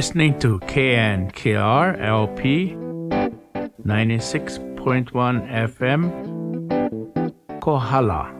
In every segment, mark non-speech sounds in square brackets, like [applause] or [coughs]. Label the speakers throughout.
Speaker 1: listening to KNKR LP 96.1 FM Kohala.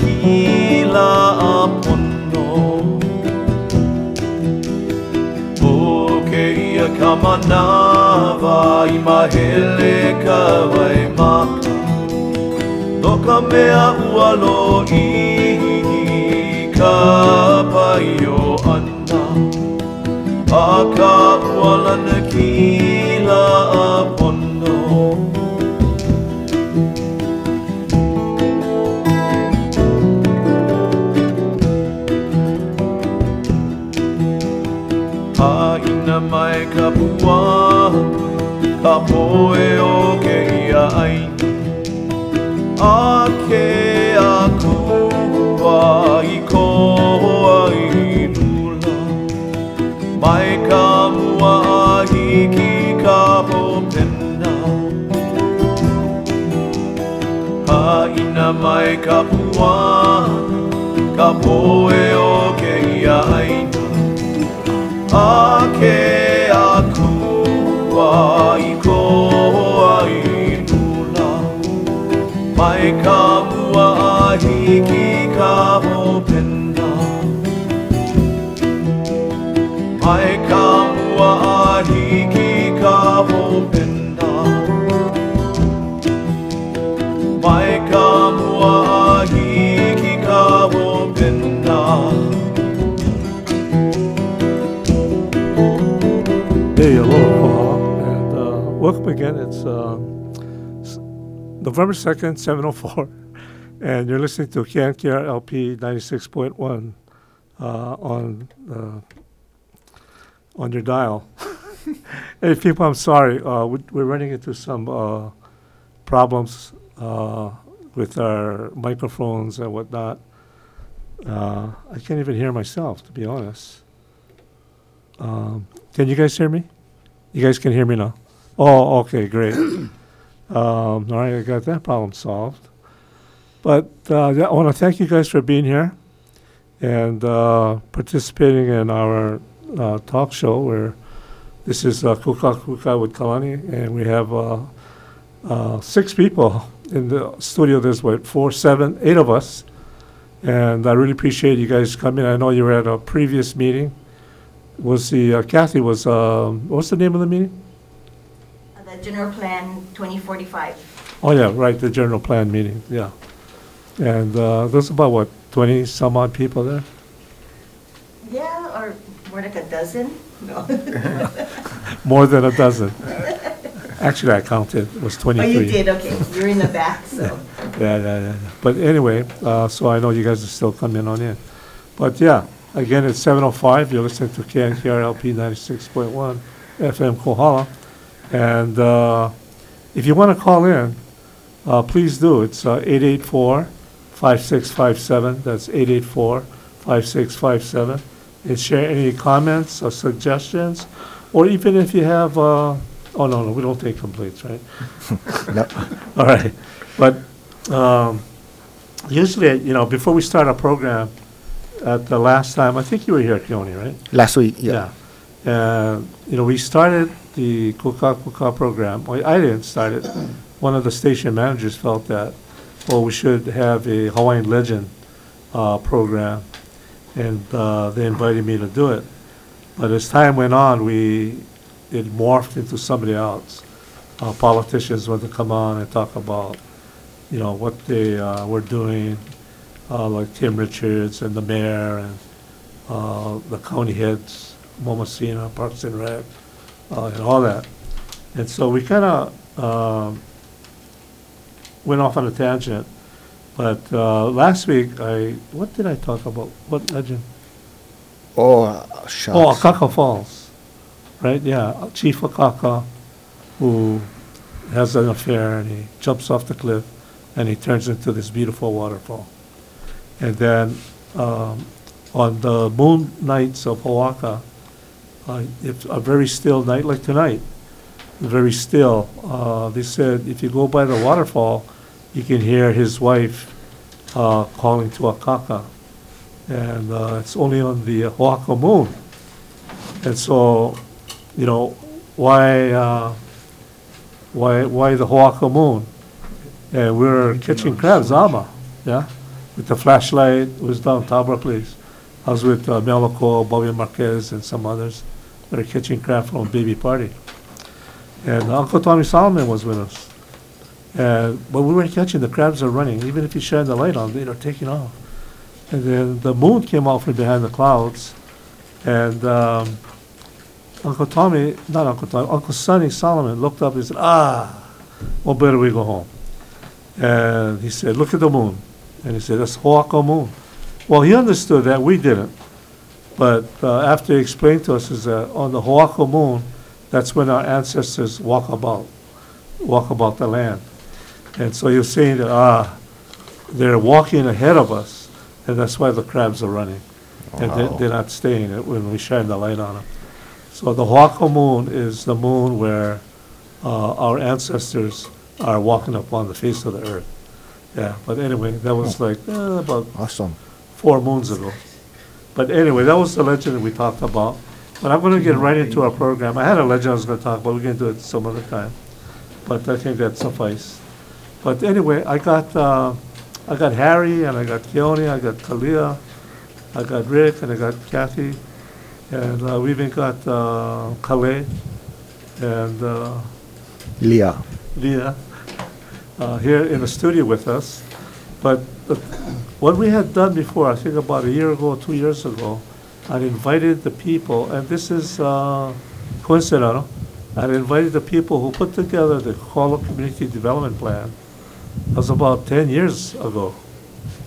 Speaker 2: kila a pono O ke ia ka manawa i mahele ka vai maka. No ka mea ualo i ka pai o ana. A ka ualana kila a pono ka pua Ka poe o ke ia aini A ke aku wa i ko ai lula Mai ka mua a hiki ka ho pena Haina mai ka pua Ka poe o ke ia aini Ake
Speaker 3: again. It's s- November 2nd, 7.04, [laughs] and you're listening to KNKR LP 96.1 uh, on, uh, on your dial. [laughs] hey, people, I'm sorry. Uh, we, we're running into some uh, problems uh, with our microphones and whatnot. I can't even hear myself, to be honest. Um, can you guys hear me? You guys can hear me now? Oh, okay, great. [clears throat] um, all right, I got that problem solved. But uh, yeah, I want to thank you guys for being here and uh, participating in our uh, talk show where this is uh, Kukakuka with Kalani, and we have uh, uh, six people in the studio. There's what, four, seven, eight of us. And I really appreciate you guys coming. I know you were at a previous meeting. Was the, uh, Kathy was, um, what's the name of the meeting?
Speaker 4: General plan 2045.
Speaker 3: Oh, yeah, right, the general plan meeting, yeah. And uh, there's about, what, 20 some odd people there?
Speaker 4: Yeah, or more like a dozen? No. [laughs]
Speaker 3: More than a dozen. Actually, I counted, it was
Speaker 4: Oh,
Speaker 3: 23.
Speaker 4: you did, okay. You're in the back, so. [laughs]
Speaker 3: Yeah, yeah, yeah. yeah. But anyway, uh, so I know you guys are still coming on in. But yeah, again, it's 7:05, you're listening to KNKRLP 96.1 FM Kohala. And uh, if you want to call in, uh, please do. It's uh, 884-5657, that's 884-5657. And share any comments or suggestions, or even if you have, uh, oh, no, no, we don't take complaints, right? [laughs]
Speaker 5: No. [laughs]
Speaker 3: All right, but um, usually, you know, before we start our program, at the last time, I think you were here, at Keone, right?
Speaker 5: Last week, yeah.
Speaker 3: And, you know, we started the Kukakuka program, well, I didn't start it. One of the station managers felt that, well, we should have a Hawaiian Legend uh, program, and uh, they invited me to do it. But as time went on, we, it morphed into somebody else. Uh, Politicians wanted to come on and talk about, you know, what they uh, were doing, uh, like Tim Richards and the mayor and uh, the county heads, Momosina, Parks and Rec, uh, and all that. And so we kind of went off on a tangent. But uh, last week, I, what did I talk about? What legend?
Speaker 5: Oh, uh,
Speaker 3: Oh,
Speaker 5: shucks.
Speaker 3: Akaka Falls, right? Yeah, Chief Akaka, who has an affair and he jumps off the cliff and he turns into this beautiful waterfall. And then um, on the moon nights of Ho'aka, uh, it's a very still night like tonight, very still. Uh, they said if you go by the waterfall, you can hear his wife uh, calling to Akaka and uh, it's only on the Ho'aka moon. And so, you know, why, uh, why, why the Ho'aka moon? And we were catching crabs, Ama, yeah, with the flashlight. It was down Tabra Place. I was with uh, Melico, Bobby Marquez, and some others that are catching crab from a baby party. And Uncle Tommy Solomon was with us. And, but we weren't catching, the crabs are running. Even if you shine the light on, they're taking off. And then the moon came out from behind the clouds, and um, Uncle Tommy, not Uncle Tommy, Uncle Sonny Solomon looked up and said, "Ah, well, better we go home." And he said, "Look at the moon," and he said, "That's Ho'aka moon." Well, he understood that we didn't, but uh, after he explained to us, is that on the Ho'aka moon, that's when our ancestors walk about, walk about the land, and so you're saying that ah, they're walking ahead of us. And that's why the crabs are running. And they- they're not staying it when we shine the light on them. So the Ho'aka moon is the moon where uh, our ancestors are walking upon the face of the earth. Yeah, but anyway, that was like uh, about
Speaker 5: Awesome.
Speaker 3: Four moons ago. But anyway, that was the legend that we talked about. But I'm going to get right into our program. I had a legend I was going to talk about. We're going to do it some other time. But I think that suffice. But anyway, I got uh, I got Harry and I got Keone, I got Kalia, I got Rick and I got Kathy, and uh, we even got uh, Kale and uh,
Speaker 5: Leah.
Speaker 3: Leah uh, here in the studio with us. But the- what we had done before, I think about a year ago, two years ago, I invited the people, and this is uh, coincidental, I invited the people who put together the Kolo Community Development Plan. That was about 10 years ago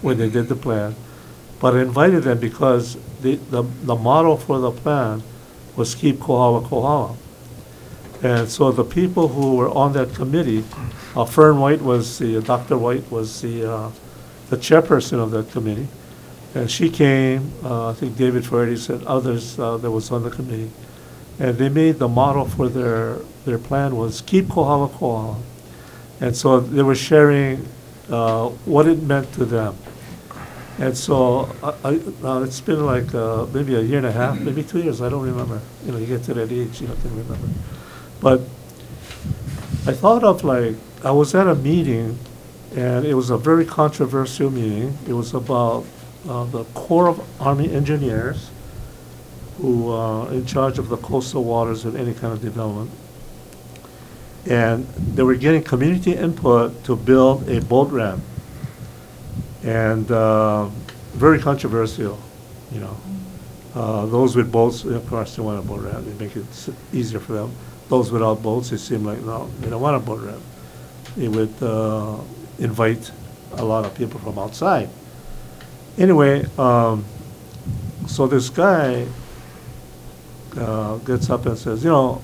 Speaker 3: when they did the plan. But I invited them because the, the, the motto for the plan was keep Kohala Kohala. And so the people who were on that committee, uh, Fern White was the, Dr. White was the, uh, the chairperson of that committee. And she came, uh, I think David Ferretti and others uh, that was on the committee. And they made the model for their, their plan was keep Kohala Kohala. And so they were sharing uh, what it meant to them. And so I, I, uh, it's been like uh, maybe a year and a half, maybe two years, I don't remember. You know, you get to that age, you don't remember. But I thought of like, I was at a meeting, and it was a very controversial meeting. It was about uh, the Corps of Army Engineers, who are in charge of the coastal waters and any kind of development. And they were getting community input to build a boat ramp. And uh, very controversial, you know. Uh, Those with boats, of course, they want a boat ramp, they make it s- easier for them. Those without boats, it seemed like, no, they don't want a boat ramp. It would uh, invite a lot of people from outside. Anyway, um, so this guy uh, gets up and says, you know,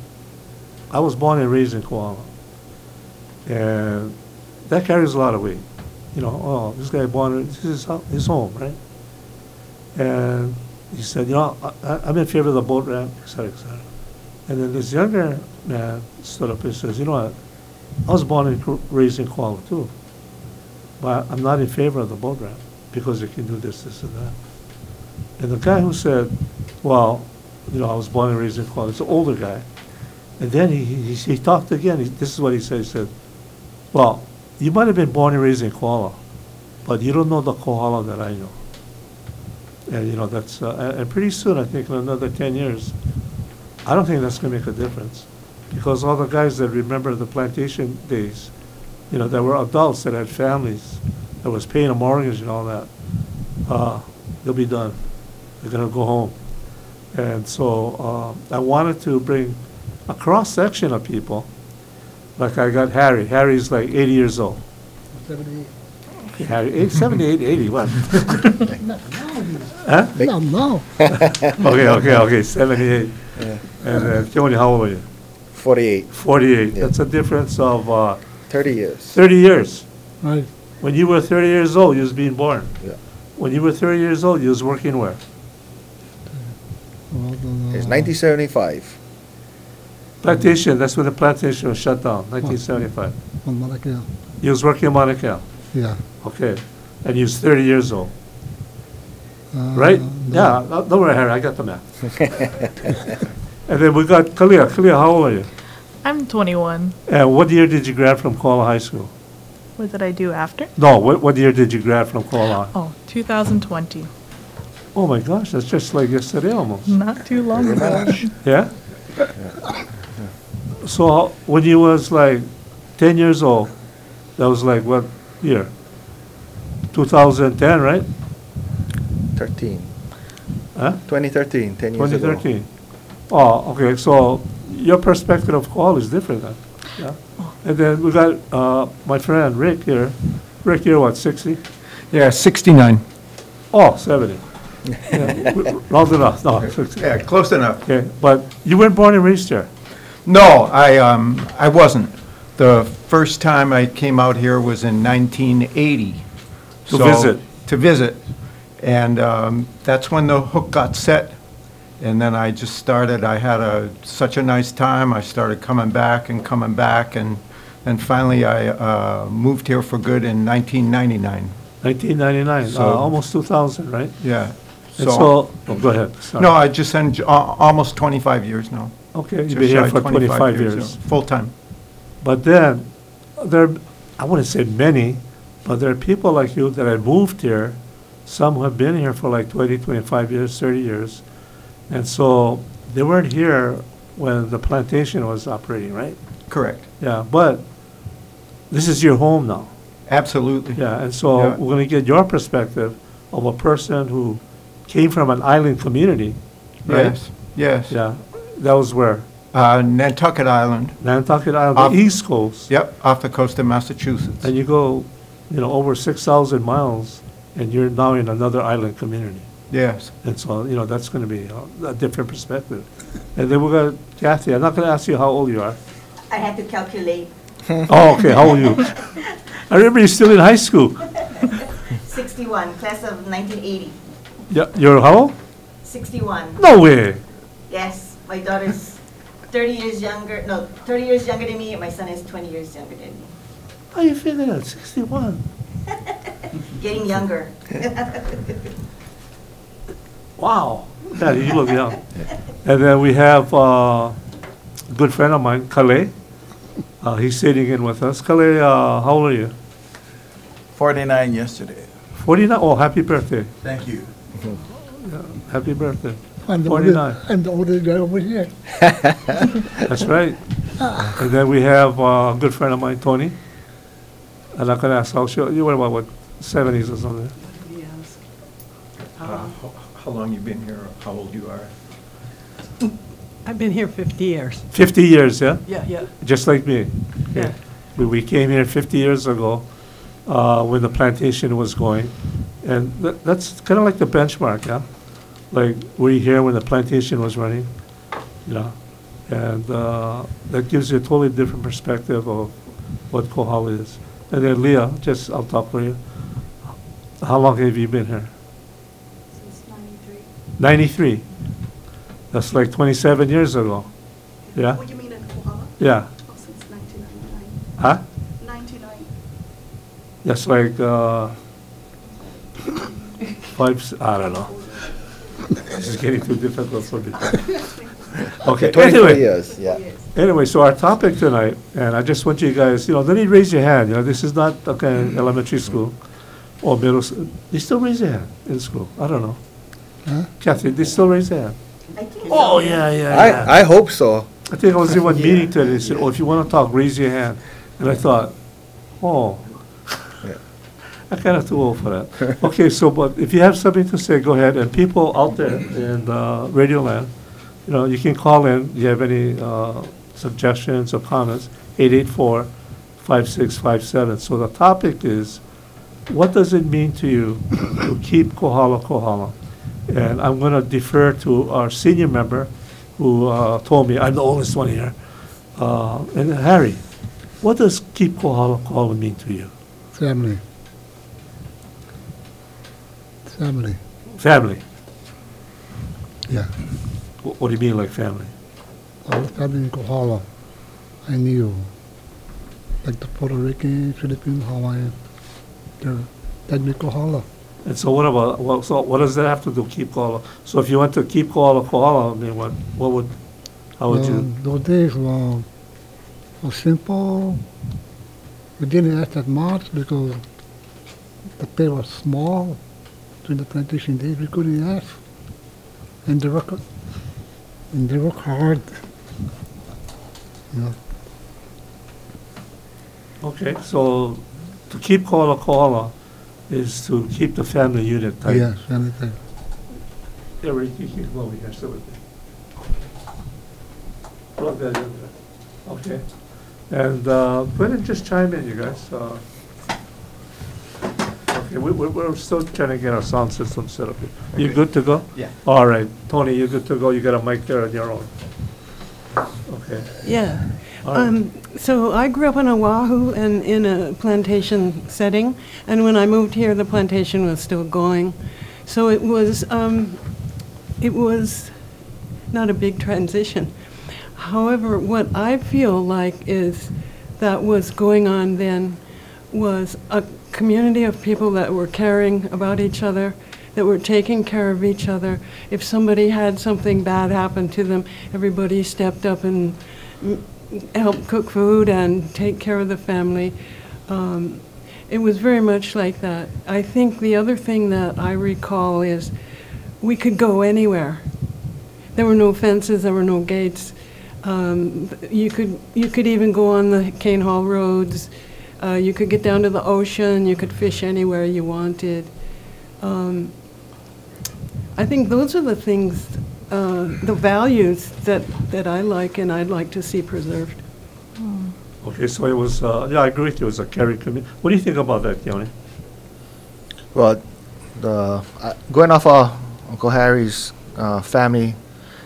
Speaker 3: I was born and raised in Kohala. And that carries a lot of weight. You know, oh, this guy born, this is his home, right? And he said, you know, I, I'm in favor of the boat ramp, et cetera, et cetera. And then this younger man stood up and says, you know what, I was born and raised in Kohala too. But I'm not in favor of the boat ramp because it can do this, this, and that. And the guy who said, well, you know, I was born and raised in Kohala, it's an older guy. And then he, he, he talked again, he, this is what he said, he said, well, you might have been born and raised in Kohala, but you don't know the Kohala that I know. And, you know, that's, uh, and, pretty soon, I think in another ten years, I don't think that's gonna make a difference. Because all the guys that remember the plantation days, you know, that were adults that had families, that was paying a mortgage and all that, uh, they'll be done. They're gonna go home. And so, uh, I wanted to bring a cross-section of people, like I got Harry. Harry's like eighty years old. Seventy-eight. Harry, eight- 78, 80, what? [laughs] Huh?
Speaker 5: No,
Speaker 6: no.
Speaker 3: Okay, okay, okay, seventy-eight. And then, Tony, how old are you?
Speaker 5: 48,
Speaker 3: Forty-eight.
Speaker 5: Yeah.
Speaker 3: That's a difference of, uh,
Speaker 5: 30 years.
Speaker 3: thirty years.
Speaker 6: Right.
Speaker 3: When you were thirty years old, you was being born.
Speaker 5: Yeah.
Speaker 3: When you were thirty years old, you was working where?
Speaker 6: Well, the-
Speaker 5: It's 1975.
Speaker 3: Plantation, that's when the plantation was shut down, nineteen seventy-five.
Speaker 6: On Malacca,
Speaker 3: You was working in Monaco,
Speaker 6: yeah.
Speaker 3: okay. And you was thirty years old,
Speaker 6: Uh,
Speaker 3: right?
Speaker 6: no.
Speaker 3: Yeah, no- don't worry, Harry, I got the math. [laughs] [laughs] And then we got Kalia. Kalia, how old are you?
Speaker 7: I'm 21.
Speaker 3: And what year did you grad from Kohala High School?
Speaker 7: What did I do after?
Speaker 3: No, what, what year did you grad from Kohala?
Speaker 7: Oh, 2020.
Speaker 3: Oh my gosh, that's just like yesterday almost.
Speaker 7: Not too long ago.
Speaker 3: Yeah? So how- when you was like ten years old, that was like what year? Two thousand ten, right?
Speaker 5: 13.
Speaker 3: Huh?
Speaker 5: 2013, 10 years
Speaker 3: Twenty
Speaker 5: ago.
Speaker 3: thirteen. Oh, okay, so your perspective of call is different then, yeah? And then we got, uh, my friend Rick here. Rick, you're what, sixty?
Speaker 8: Yeah, 69.
Speaker 3: Oh, seventy. Yeah, w- Round it up, no, 60.
Speaker 8: Yeah, close enough.
Speaker 3: Okay, but you weren't born and raised here?
Speaker 8: No, I, um, I wasn't. The first time I came out here was in 1980.
Speaker 3: To
Speaker 8: So-
Speaker 3: visit.
Speaker 8: To visit. And um, that's when the hook got set. And then I just started, I had a, such a nice time, I started coming back and coming back, and, and finally I uh, moved here for good in 1999.
Speaker 3: Nineteen ninety-nine, uh, almost two thousand, right?
Speaker 8: Yeah.
Speaker 3: And so, oh, go ahead, sorry.
Speaker 8: No, I just, en- al- almost 25 years now.
Speaker 3: Okay, you've
Speaker 8: Just
Speaker 3: been
Speaker 8: shy
Speaker 3: here
Speaker 8: of
Speaker 3: for twenty-five years.
Speaker 8: yeah, Full-time.
Speaker 3: But then, there, I wouldn't say many, but there are people like you that have moved here. Some who have been here for like 20, 25 years, 30 years. And so they weren't here when the plantation was operating, right?
Speaker 8: Correct.
Speaker 3: Yeah, but this is your home now.
Speaker 8: Absolutely.
Speaker 3: Yeah, and so
Speaker 8: Yeah.
Speaker 3: we're gonna get your perspective of a person who came from an island community, right?
Speaker 8: Yes, yes.
Speaker 3: Yeah, that was where?
Speaker 8: Uh, Nantucket Island,
Speaker 3: Nantucket Island,
Speaker 8: Off-
Speaker 3: the east coast.
Speaker 8: yep, off the coast of Massachusetts.
Speaker 3: And you go, you know, over six thousand miles, and you're now in another island community.
Speaker 8: Yes.
Speaker 3: And so, you know, that's gonna be a, a different perspective. And then we're going got Kathy, I'm not gonna ask you how old you are.
Speaker 4: I had to calculate [laughs]
Speaker 3: Oh, okay, how old are you? [laughs] I remember you're still in high school. [laughs]
Speaker 4: 61, class of 1980.
Speaker 3: Yeah, you're how old?
Speaker 4: 61.
Speaker 3: No way.
Speaker 4: Yes, my daughter's 30 years younger, no, 30 years younger than me, and my son is 20 years younger than me.
Speaker 3: How are you figure that, sixty-one?
Speaker 4: Getting younger.
Speaker 3: Wow. Yeah, you look young. [laughs] And then we have uh, a good friend of mine, Calais. Uh, He's sitting in with us. Calais, uh, how old are you?
Speaker 9: 49 yesterday.
Speaker 3: 49, oh, happy birthday.
Speaker 2: Thank you.
Speaker 3: Happy birthday.
Speaker 6: I'm the
Speaker 3: 49.
Speaker 6: oldest, I'm the oldest guy over here. [laughs]
Speaker 3: That's right. And then we have uh, a good friend of mine, Tony. I'm not gonna ask how sure, you were about, what, 70s or something?
Speaker 9: Yes.
Speaker 8: Uh, How how long you been here, how old you are?
Speaker 9: I've been here 50 years.
Speaker 3: 50 years, yeah?
Speaker 9: Yeah, yeah.
Speaker 3: Just like me.
Speaker 9: Yeah.
Speaker 3: We, we came here 50 years ago, uh, when the plantation was going. And that, that's kind of like the benchmark, yeah? Like, were you here when the plantation was running? You know? And, uh, that gives you a totally different perspective of what Kohala is. And then Leah, just, I'll talk for you. How long have you been here?
Speaker 4: Since ninety-three.
Speaker 3: That's like 27 years ago. Yeah?
Speaker 4: What do you mean in Kohala?
Speaker 3: Yeah.
Speaker 4: Oh, since nineteen ninety-nine.
Speaker 3: Huh?
Speaker 4: Ninety-nine.
Speaker 3: That's like, uh, five, s- I don't know. This is getting too difficult for me. [laughs] Okay,
Speaker 5: 23
Speaker 3: anyway,
Speaker 5: years, yeah.
Speaker 3: anyway, so our topic tonight, and I just want you guys, you know, don't even raise your hand, you know, this is not, okay, elementary school or middle, s- you still raise your hand in school, I don't know.
Speaker 6: Huh?
Speaker 3: Kathy, they still raise their hand?
Speaker 4: I think it's.
Speaker 3: Oh, yeah, yeah, yeah.
Speaker 5: I, I hope so.
Speaker 3: I think I was in one meeting today, they said, oh, if you want to talk, raise your hand. And I thought, oh.
Speaker 5: Yeah.
Speaker 3: I'm kind of too old for that. [laughs] Okay, so, but if you have something to say, go ahead, and people out there in uh, Radio Land, you know, you can call in, you have any uh, suggestions or comments, 884-5657. So the topic is, what does it mean to you to keep Kohala Kohala? And I'm going to defer to our senior member, who uh, told me, I'm the oldest one here. Uh, And Harry, what does keep Kohala Kohala mean to you?
Speaker 6: Family. Family,
Speaker 3: Family.
Speaker 6: yeah.
Speaker 3: Wh- What do you mean, like family?
Speaker 6: All the family in Kohala, I knew. Like the Puerto Rican, Philippine, Hawaiian, they're family Kohala.
Speaker 3: And so what about, well, so what does that have to do, keep Kohala? So if you want to keep Kohala Kohala, I mean, what, what would, how would you?
Speaker 6: Um, Those days were, were simple. We didn't ask that much because the pay was small during the plantation days. We couldn't ask. And they work, and they work hard. You know,
Speaker 3: Okay, so to keep Kohala Kohala is to keep the family unit tight.
Speaker 6: yes, family time.
Speaker 3: Yeah, Rick, you can go over here, sit with me. Plug that in there. Okay. And, uh, go ahead and just chime in, you guys. Uh, Okay, we, we're, we're still trying to get our sound system set up. here. You good to go?
Speaker 5: Yeah.
Speaker 3: All right, Tony, you good to go? You got a mic there on your own? Okay.
Speaker 9: Yeah.
Speaker 3: Right.
Speaker 9: Um, so I grew up on Oahu and in a plantation setting, and when I moved here, the plantation was still going. So it was, um, it was not a big transition. However, what I feel like is that was going on then was a community of people that were caring about each other, that were taking care of each other. If somebody had something bad happen to them, everybody stepped up and helped cook food and take care of the family. Um, it was very much like that. I think the other thing that I recall is we could go anywhere. There were no fences, there were no gates. Um, you could you could even go on the Cane Haul roads. Uh, you could get down to the ocean. You could fish anywhere you wanted. Um, I think those are the things, uh, the values that, that I like and I'd like to see preserved.
Speaker 3: Okay, so it was, uh, yeah, I agree with you, it was a caring community. What do you think about that, Yoni?
Speaker 5: Well, the uh, going off of Uncle Harry's uh, family,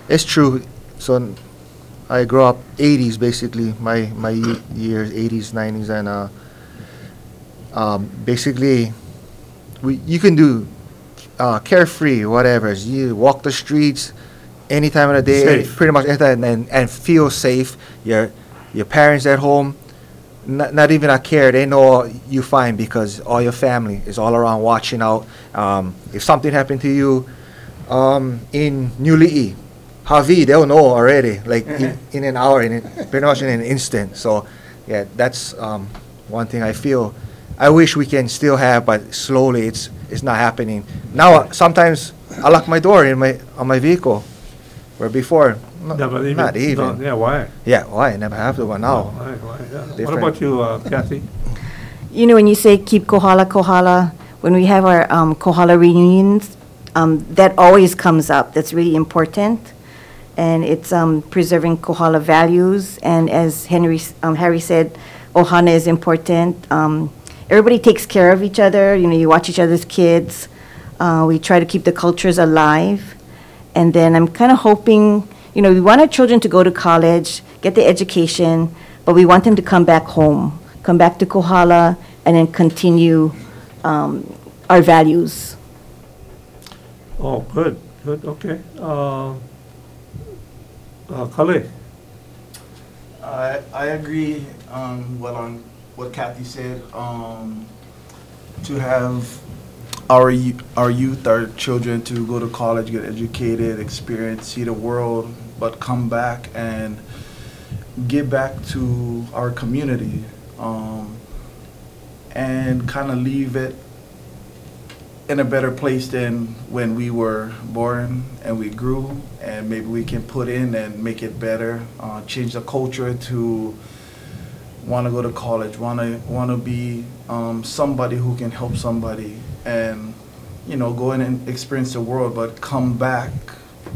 Speaker 5: it's true. So I grew up 80s basically, my my ye- years 80s, 90s, and uh, um, basically we you can do uh, carefree whatever. You walk the streets any time of the day,
Speaker 3: Safe.
Speaker 5: pretty much anytime, and, and feel safe. Your your parents at home, not, not even a care. They know you fine because all your family is all around watching out. Um, if something happened to you um, in New Li'i, Hawi, they'll know already, like in, [laughs] in an hour, in it, pretty much in an instant. So, yeah, that's um, one thing I feel. I wish we can still have, but slowly it's it's not happening. Now, uh, sometimes I lock my door in my, on my vehicle, where before, no-
Speaker 3: Yeah, but even-
Speaker 5: not even.
Speaker 3: no, Yeah, why?
Speaker 5: Yeah, why, I never have to, but now.
Speaker 3: Why, why, yeah. What
Speaker 5: Different.
Speaker 3: about you, uh, Kathy?
Speaker 4: You know, when you say keep Kohala, Kohala, when we have our um, Kohala reunions, um, that always comes up. That's really important. And it's um, preserving Kohala values. And as Henry, s- um, Harry said, Ohana is important. Um, everybody takes care of each other. You know, you watch each other's kids. Uh, we try to keep the cultures alive. And then I'm kind of hoping, you know, we want our children to go to college, get the education, but we want them to come back home, come back to Kohala, and then continue um, our values.
Speaker 3: Oh, good, good, okay. Uh, uh, Khalid?
Speaker 10: I, I agree, um, what on, what Kathy said, um, to have our, our youth, our children to go to college, get educated, experience, see the world, but come back and give back to our community, um, and kind of leave it in a better place than when we were born and we grew, and maybe we can put in and make it better, uh, change the culture to want to go to college, want to want to be um, somebody who can help somebody, and you know, go in and experience the world, but come back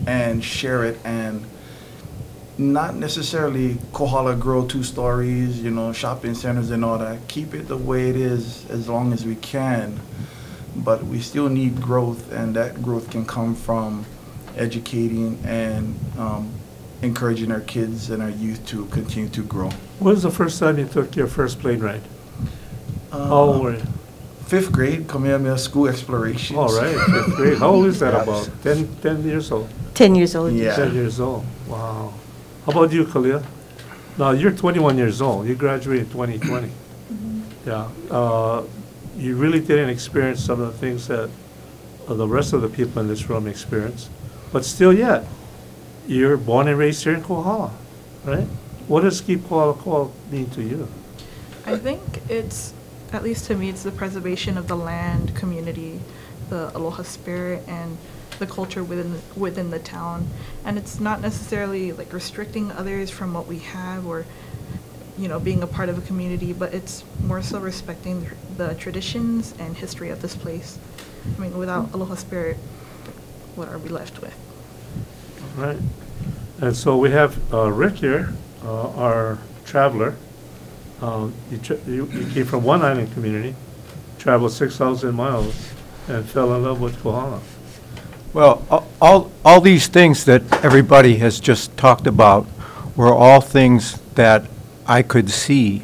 Speaker 10: and share it and not necessarily Kohala grow two stories, you know, shopping centers and all that. Keep it the way it is as long as we can. But we still need growth, and that growth can come from educating and um, encouraging our kids and our youth to continue to grow.
Speaker 3: When was the first time you took your first plane ride? How
Speaker 10: Uh,
Speaker 3: old were you?
Speaker 10: Fifth grade, Kamehameha School Explorations.
Speaker 3: All right, fifth grade. How old is that
Speaker 10: Yes.
Speaker 3: about? [laughs] Ten, ten years old?
Speaker 4: 10 years old.
Speaker 10: Yeah.
Speaker 3: Ten years old, wow. How about you, Khalil? Now, you're 21 years old, you graduated 2020. Yeah, uh, you really didn't experience some of the things that uh, the rest of the people in this room experienced, but still yet, you're born and raised here in Kohala, right? What does Keep Kohala Kohala mean to you?
Speaker 7: I think it's, at least to me, it's the preservation of the land, community, the aloha spirit, and the culture within within the town. And it's not necessarily like restricting others from what we have or, you know, being a part of a community, but it's more so respecting the traditions and history of this place. I mean, without aloha spirit, what are we left with?
Speaker 3: Right. And so we have uh, Rick here, uh, our traveler. Um, You you you came from one island community, traveled 6,000 miles, and fell in love with Kohala.
Speaker 8: Well, all, all these things that everybody has just talked about were all things that I could see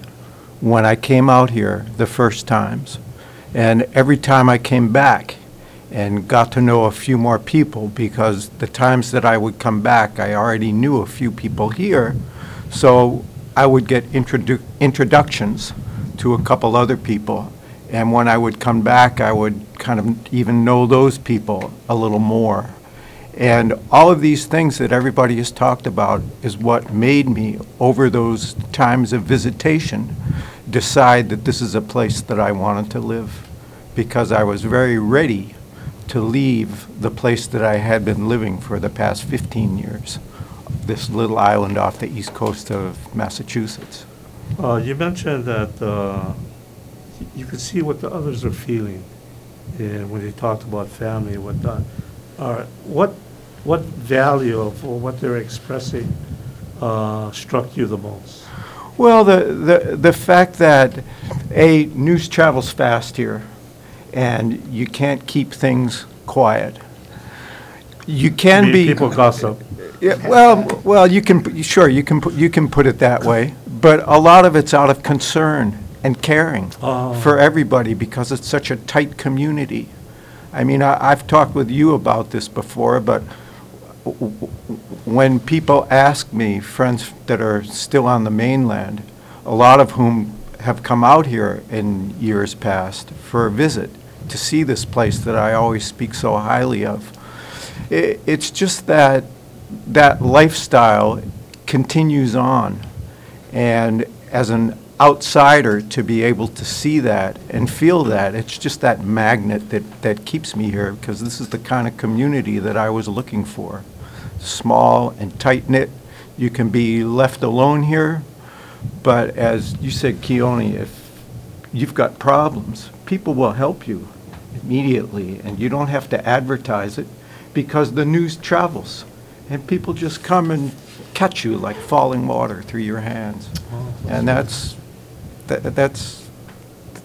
Speaker 8: when I came out here the first times. And every time I came back and got to know a few more people, because the times that I would come back, I already knew a few people here, so I would get introdu- introductions to a couple other people. And when I would come back, I would kind of even know those people a little more. And all of these things that everybody has talked about is what made me, over those times of visitation, decide that this is a place that I wanted to live. Because I was very ready to leave the place that I had been living for the past 15 years, this little island off the east coast of Massachusetts.
Speaker 3: Uh, You mentioned that uh, y- you could see what the others are feeling and when they talked about family and whatnot. Right, What, what value of or what they're expressing uh, struck you the most?
Speaker 8: Well, the, the, the fact that, A, news travels fast here, and you can't keep things quiet. You can be.
Speaker 3: People gossip.
Speaker 8: Yeah, well, well, you can, sure, you can, put- you can put it that way, but a lot of it's out of concern and caring
Speaker 3: Oh.
Speaker 8: for everybody because it's such a tight community. I mean, I, I've talked with you about this before, but w- w- when people ask me, friends that are still on the mainland, a lot of whom have come out here in years past for a visit to see this place that I always speak so highly of. I it's just that that lifestyle continues on. And as an outsider to be able to see that and feel that. It's just that magnet that, that keeps me here, because this is the kind of community that I was looking for. Small and tight-knit. You can be left alone here, but as you said, Keone, if you've got problems, people will help you immediately, and you don't have to advertise it, because the news travels, and people just come and catch you like falling water through your hands. And that's, that- that's,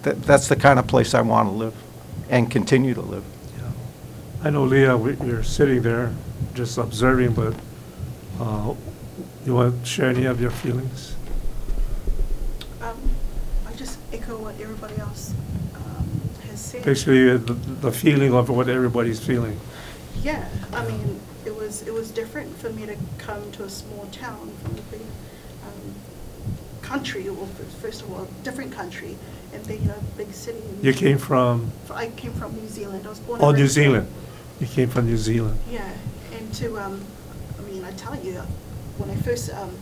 Speaker 8: that- that's the kind of place I want to live and continue to live.
Speaker 3: I know, Leah, we- you're sitting there just observing, but uh, you want to share any of your feelings?
Speaker 11: Um, I just echo what everybody else um, has said.
Speaker 3: Basically, uh, the the feeling of what everybody's feeling.
Speaker 11: Yeah, I mean, it was, it was different for me to come to a small town from a big um, country, or f- first of all, different country, and then, you know, big city.
Speaker 3: You came from,
Speaker 11: I came from New Zealand. I was born.
Speaker 3: oh, New
Speaker 11: raised there.
Speaker 3: Zealand. You came from New Zealand.
Speaker 11: Yeah, and to, um, I mean, I tell you, when I first um,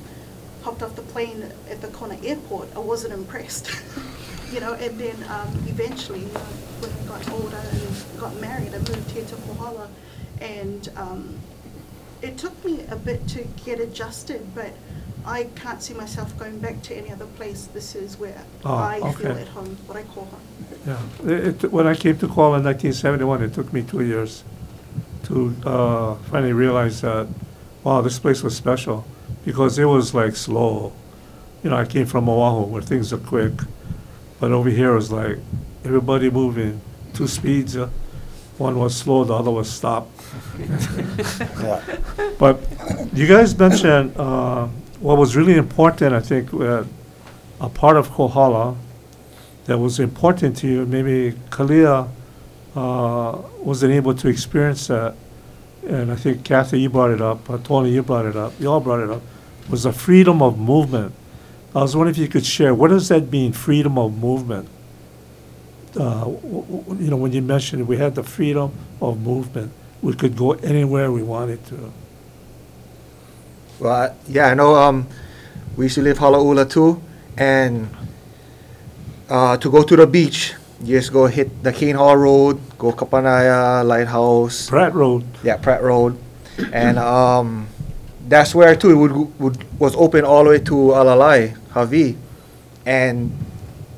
Speaker 11: hopped off the plane at the Kona airport, I wasn't impressed. [laughs] you know, and then um, eventually, you know, when I got older and got married, I moved here to Kohala, and um, it took me a bit to get adjusted, but I can't see myself going back to any other place. This is where
Speaker 3: Oh,
Speaker 11: I feel
Speaker 3: okay.
Speaker 11: at home, what I call home.
Speaker 3: Yeah. It- it- When I came to Kohala in 1971, it took me two years to uh, finally realize that, wow, this place was special, because it was like slow. You know, I came from Oahu, where things are quick, but over here it was like, everybody moving, two speeds. uh, One was slow, the other was stop. [laughs] But you guys mentioned, uh, what was really important, I think, uh, a part of Kohala that was important to you, maybe Kalia uh, wasn't able to experience that. And I think Kathy, you brought it up, uh, Tony, you brought it up, you all brought it up, was the freedom of movement. I was wondering if you could share, what does that mean, freedom of movement? Uh, w- w- You know, when you mentioned we had the freedom of movement, we could go anywhere we wanted to.
Speaker 5: Well, I- yeah, I know. Um, we used to live Halaula too, and uh, to go to the beach, you just go hit the Cane Haul Road, go Kapanaya Lighthouse.
Speaker 3: Pratt Road,
Speaker 5: Yeah, Pratt Road, and um, that's where too it would, would was open all the way to Alalai, Hawi, and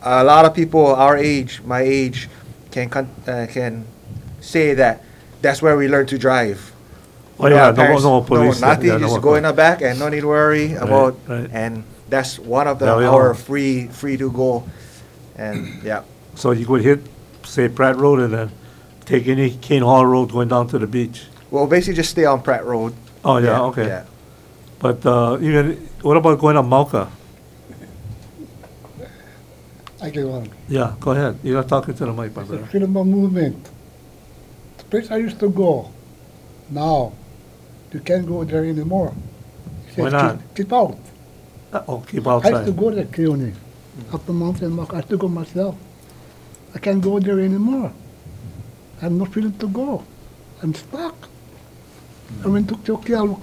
Speaker 5: a lot of people our age, my age, can con- uh, can say that that's where we learned to drive.
Speaker 3: Oh,
Speaker 5: You know,
Speaker 3: yeah,
Speaker 5: our
Speaker 3: no-
Speaker 5: parents-
Speaker 3: no police,
Speaker 5: nothing.
Speaker 3: yeah, no
Speaker 5: just go in the back and no need to worry about.
Speaker 3: right.
Speaker 5: And that's one of the
Speaker 3: Yeah, we
Speaker 5: our
Speaker 3: are.
Speaker 5: free free to go, and yeah.
Speaker 3: so you could hit, say, Pratt Road and then take any Cane Haul Road going down to the beach.
Speaker 5: Well, basically just stay on Pratt Road.
Speaker 3: Oh, yeah, okay.
Speaker 5: Yeah.
Speaker 3: But uh, even, what about going to Mauka?
Speaker 6: I get one.
Speaker 3: Yeah, go ahead. You're talking to the mic, my
Speaker 6: It's a
Speaker 3: brother.
Speaker 6: freedom of movement. The place I used to go, now, you can't go there anymore. It
Speaker 3: Why
Speaker 6: says
Speaker 3: not?
Speaker 6: Keep, keep out.
Speaker 3: Uh, Oh, keep
Speaker 6: I used to
Speaker 3: outside.
Speaker 6: go there, Keone, up the mountain, walk. I used to go myself. I can't go there anymore. I have no freedom to go. I'm stuck. I went to Chokial,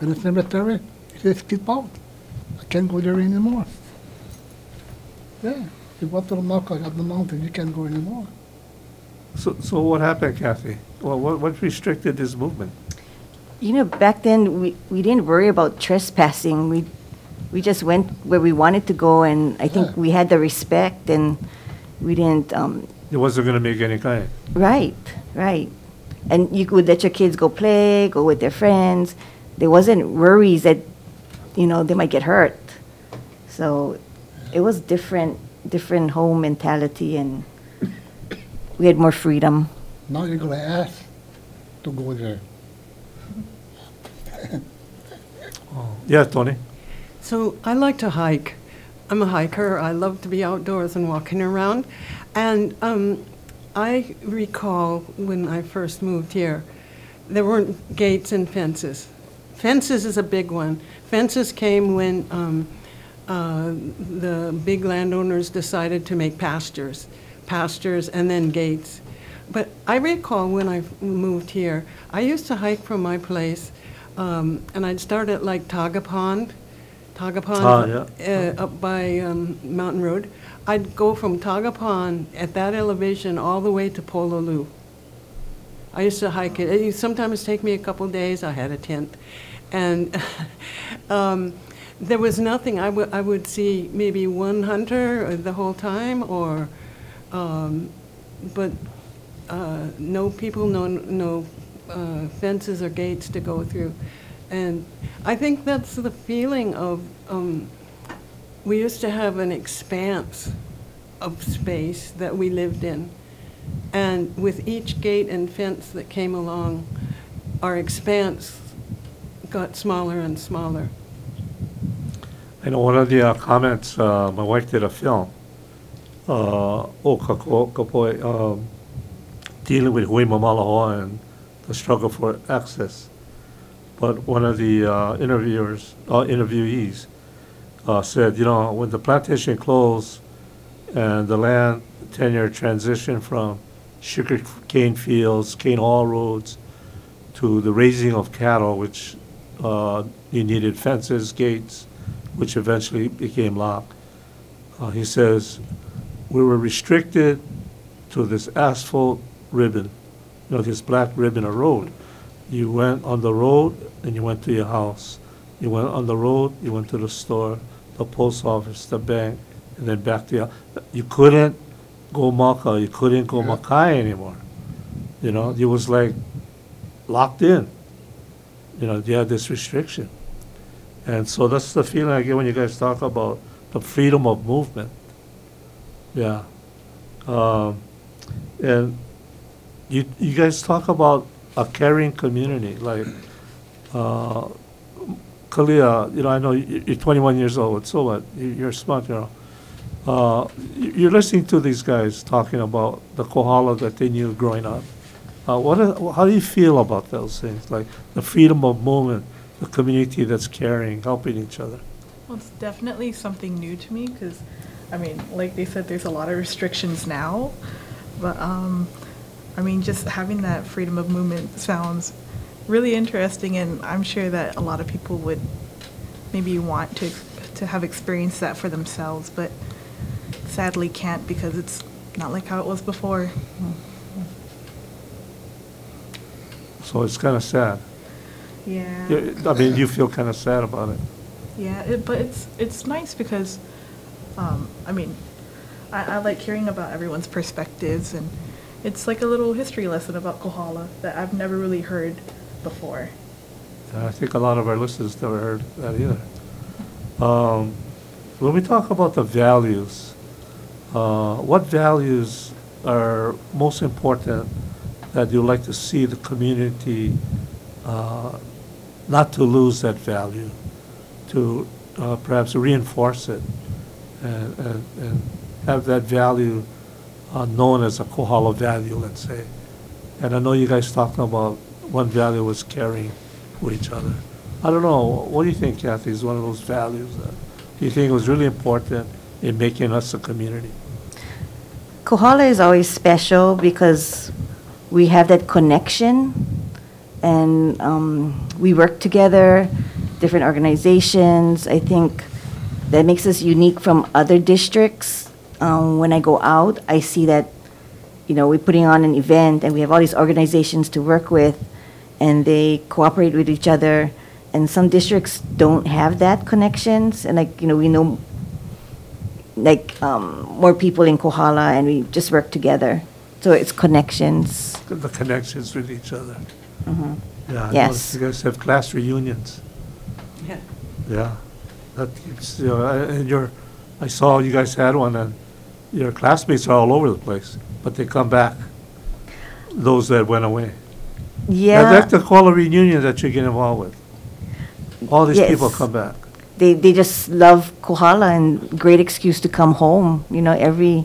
Speaker 6: in the cemetery. It says keep out. I can't go there anymore. Yeah, you go to the mountain, up the mountain, you can't go anymore.
Speaker 3: So, so what happened, Kathy? Well, what, what restricted this movement?
Speaker 4: You know, back then, we, we didn't worry about trespassing. We, we just went where we wanted to go, and I think
Speaker 6: Yeah.
Speaker 4: we had the respect, and we didn't, um,
Speaker 3: It wasn't gonna make any kind.
Speaker 4: right, right. And you could let your kids go play, go with their friends. There wasn't worries that, you know, they might get hurt. So it was different, different home mentality, and we had more freedom.
Speaker 6: Now you're gonna ask to go there. [laughs]
Speaker 3: Yeah, Tony?
Speaker 9: So I like to hike. I'm a hiker. I love to be outdoors and walking around. And um, I recall when I first moved here, there weren't gates and fences. Fences is a big one. Fences came when um, uh, the big landowners decided to make pastures, pastures and then gates. But I recall when I moved here, I used to hike from my place, um, and I'd start at like Taga Pond, Tagapon.
Speaker 3: Ah,
Speaker 9: uh, Up by um, Mountain Road. I'd go from Taga Pond at that elevation all the way to Pololu. I used to hike it. It used sometimes take me a couple days. I had a tent. And [laughs] um, there was nothing. I would I would see maybe one hunter the whole time, or, um, but uh, no people, no, no uh, fences or gates to go through. And I think that's the feeling of, um, we used to have an expanse of space that we lived in. And with each gate and fence that came along, our expanse got smaller and smaller.
Speaker 3: Know one of the uh, comments, uh, my wife did a film, uh, o Kako- Kapoi, um, dealing with Hui Mamalahoa and the struggle for access. But one of the uh, interviewers, uh, interviewees, uh, said, you know, when the plantation closed and the land tenure transitioned from sugar cane fields, cane haul roads, to the raising of cattle, which uh, you needed fences, gates, which eventually became locked. Uh, he says, we were restricted to this asphalt ribbon, you know, this black ribbon of road. You went on the road and you went to your house. You went on the road, you went to the store, the post office, the bank, and then back to your, you couldn't go Maka, you couldn't go Makai anymore. You know, it was like locked in. You know, you had this restriction. And so that's the feeling I get when you guys talk about the freedom of movement. Yeah. Um, and you, you guys talk about a caring community, like, uh, Kalia, you know, I know you- you're 21 years old, so what? You- You're a smart girl. Uh, you- You're listening to these guys talking about the Kohala that they knew growing up. Uh, What, how do you feel about those things, like the freedom of movement, the community that's caring, helping each other?
Speaker 7: Well, it's definitely something new to me because, I mean, like they said, there's a lot of restrictions now. But, um, I mean, just having that freedom of movement sounds really interesting, and I'm sure that a lot of people would maybe want to, to have experienced that for themselves, but sadly can't because it's not like how it was before.
Speaker 3: So it's kind of sad.
Speaker 7: Yeah.
Speaker 3: Yeah, I mean, you feel kind of sad about it.
Speaker 7: Yeah, it, but it's it's nice because, um, I mean, I, I like hearing about everyone's perspectives, and it's like a little history lesson about Kohala that I've never really heard before.
Speaker 3: I think a lot of our listeners never heard that either. Um, When we talk about the values, uh, what values are most important that you'd like to see the community uh, not to lose that value, to uh, perhaps reinforce it and, and, and have that value uh, known as a Kohala value, let's say. And I know you guys talked about one value was caring for each other. I don't know, what do you think, Kathy, is one of those values that you think was really important in making us a community?
Speaker 4: Kohala is always special because we have that connection and um, we work together, different organizations. I think that makes us unique from other districts. Um, when I go out, I see that, you know, we're putting on an event and we have all these organizations to work with and they cooperate with each other. And some districts don't have that connections. And like, you know, we know like um, more people in Kohala and we just work together. So it's connections.
Speaker 3: The connections with each other.
Speaker 4: Mhm.
Speaker 3: Yeah, I
Speaker 4: Yes.
Speaker 3: noticed you guys have class reunions.
Speaker 9: Yeah.
Speaker 3: Yeah, that keeps, you know, I- and your, I saw you guys had one, and your classmates are all over the place, but they come back, those that went away. Yeah. I'd
Speaker 4: Yeah,
Speaker 3: like to call a reunion that you get involved with. All these people
Speaker 4: Yes.
Speaker 3: come back.
Speaker 4: they, they just love Kohala and great excuse to come home, you know, every,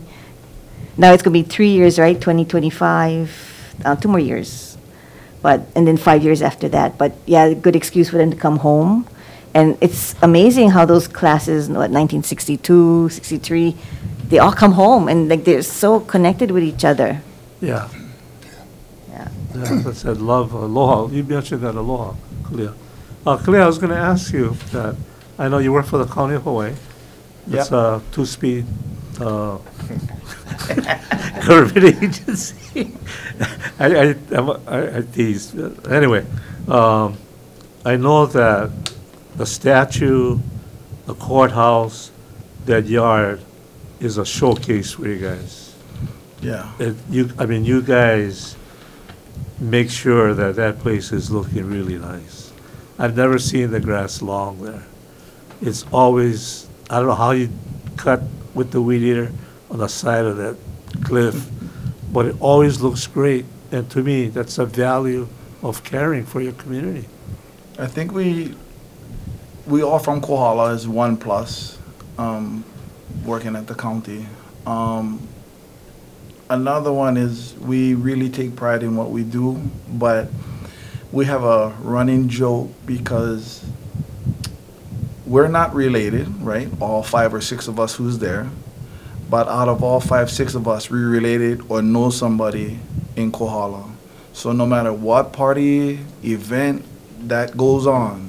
Speaker 4: now it's gonna be three years, right, 2025, uh, two more years. But, and then five years after that, but yeah, good excuse for them to come home. And it's amazing how those classes, what, 1962, 63, they all come home and like they're so connected with each other.
Speaker 3: Yeah.
Speaker 4: Yeah.
Speaker 3: Yeah, that said love, aloha. You mentioned that aloha, Kalia. Uh, Kalia, I was going to ask you that I know you work for the county of Hawaii. It's
Speaker 10: Yep.
Speaker 3: a two-speed, uh, [laughs] government agency. [laughs] I, I, I'm- I, I tease. Anyway, um, I know that the statue, the courthouse, that yard is a showcase for you guys.
Speaker 10: Yeah.
Speaker 3: It, you, I mean, you guys make sure that that place is looking really nice. I've never seen the grass long there. It's always, I don't know how you cut with the weed eater on the side of that cliff, but it always looks great. And to me, that's a value of caring for your community.
Speaker 10: I think we we all from Kohala is one plus, um, working at the county. Um, another one is we really take pride in what we do, but we have a running joke because we're not related, right? All five or six of us who's there. But out of all five, six of us, we related or know somebody in Kohala. So no matter what party, event that goes on,